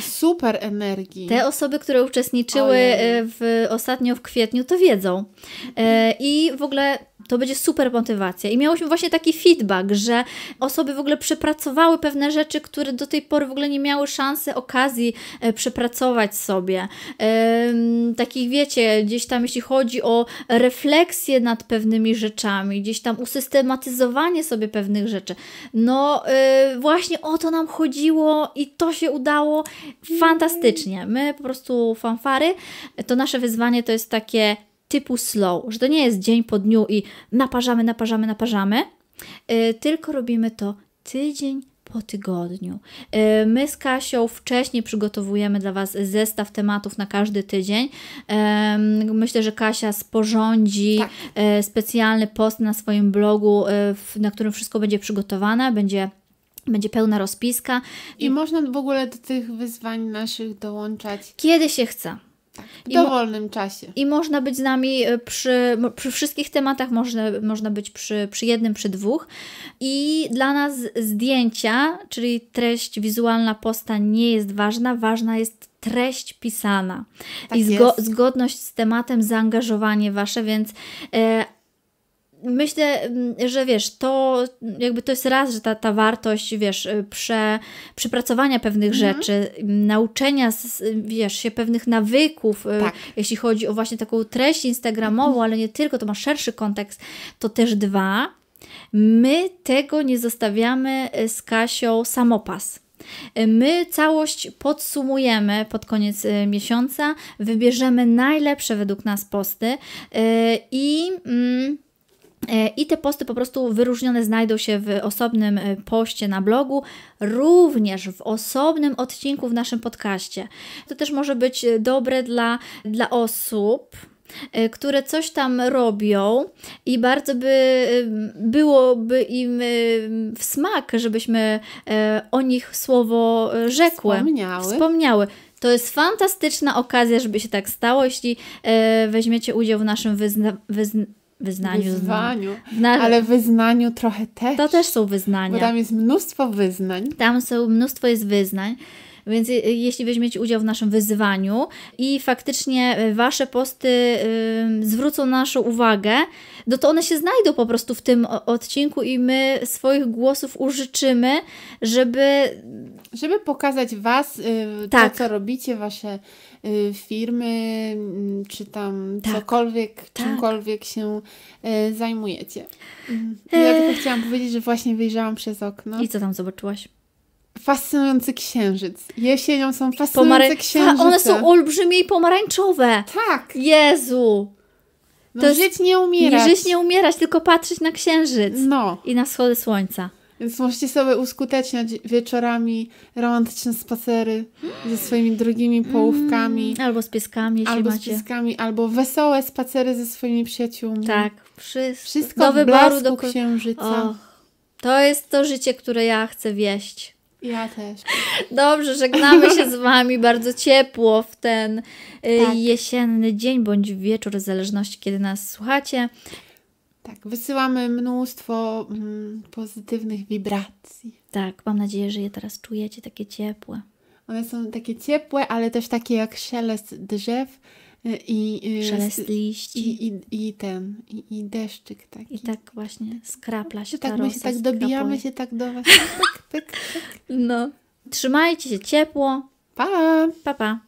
super energii. Te osoby, które uczestniczyły e, w, ostatnio w kwietniu, to wiedzą. E, I w ogóle to będzie super motywacja. I miałyśmy właśnie taki feedback, że osoby w ogóle przepracowały pewne rzeczy, które do tej pory w ogóle nie miały szansy, okazji e, przepracować sobie. Takich wiecie, gdzieś tam jeśli chodzi o refleksję nad pewnymi rzeczami, gdzieś tam usystematyzowanie sobie pewnych rzeczy. No e, właśnie o to nam chodziło i to się udało fantastycznie. My po prostu fanfary, to nasze wyzwanie to jest takie typu slow, że to nie jest dzień po dniu i naparzamy, naparzamy, naparzamy, yy, tylko robimy to tydzień po tygodniu. Yy, My z Kasią wcześniej przygotowujemy dla Was zestaw tematów na każdy tydzień. Myślę, że Kasia sporządzi Tak. e, specjalny post na swoim blogu, na którym wszystko będzie przygotowane, będzie, będzie pełna rozpiska. I można w ogóle do tych wyzwań naszych dołączać Kiedy się chce. W I mo- dowolnym czasie. I można być z nami e, przy, przy wszystkich tematach, można, można być przy, przy jednym, przy dwóch. I dla nas zdjęcia, czyli treść wizualna posta nie jest ważna, ważna jest treść pisana. Tak I zgo- zgodność z tematem, zaangażowanie wasze, więc e, myślę, mm, że wiesz, to jakby to jest raz, że ta, ta wartość, wiesz, y, prze, przepracowania pewnych Mhm. rzeczy, m, nauczenia, wiesz, się pewnych nawyków, y, Tak. jeśli chodzi o właśnie taką treść instagramową, ale nie tylko, to ma szerszy kontekst, to też dwa, my tego nie zostawiamy y, z Kasią samopas. My całość podsumujemy pod koniec miesiąca, wybierzemy najlepsze według nas posty i. Mm, e, i te posty po prostu wyróżnione znajdą się w osobnym e, poście na blogu, również w osobnym odcinku w naszym podcaście. To też może być e, dobre dla, dla osób, E, które coś tam robią i bardzo by e, byłoby im e, w smak, żebyśmy o nich słowo rzekły. Wspomniały. Wspomniały. To jest fantastyczna okazja, żeby się tak stało, jeśli weźmiecie udział w naszym wyzna, wyzna wyznaniu. Wyzwaniu. Na... Ale wyznaniu trochę też. To też są wyznania. Bo tam jest mnóstwo wyznań. Tam są mnóstwo jest wyznań. Więc jeśli weźmiecie udział w naszym wyzwaniu i faktycznie e, Wasze posty y, zwrócą naszą uwagę, no to one się znajdą po prostu w tym odcinku i my swoich głosów użyczymy, żeby... Żeby pokazać Was, y, tak. to co robicie, Wasze firmy, mm, czy tam tak. cokolwiek, tak. czymkolwiek się y, zajmujecie. Mhm. Ja tylko chciałam powiedzieć, że właśnie wyjrzałam przez okno. I co tam zobaczyłaś? fascynujący księżyc. Jesienią są fascynujące Pomary... księżyce. one są olbrzymie i pomarańczowe. Tak. Jezu. No, to żyć nie umierać. Nie żyć nie umierać, tylko patrzeć na księżyc. No. I na wschody słońca. Więc możecie sobie uskuteczniać wieczorami romantyczne spacery ze swoimi drugimi połówkami. Mm, albo z pieskami, Albo macie. z pieskami, albo wesołe spacery ze swoimi przyjaciółmi. Tak. Wszystko, Wszystko do wyboru do księżyca. Och, to jest to życie, które ja chcę wieść. Ja też. Dobrze, żegnamy się z Wami bardzo ciepło w ten y, tak. jesienny dzień bądź wieczór, w zależności kiedy nas słuchacie. Tak, wysyłamy mnóstwo mm, pozytywnych wibracji. Tak, mam nadzieję, że je teraz czujecie takie ciepłe. One są takie ciepłe, ale też takie jak szelest drzew i, Szelest liści. I, i, i ten, i, i deszczyk taki. I tak właśnie skrapla się tak, my się tak dobijamy się tak do Was. Pyk, pyk, pyk. No. Trzymajcie się ciepło. Pa! Pa, pa.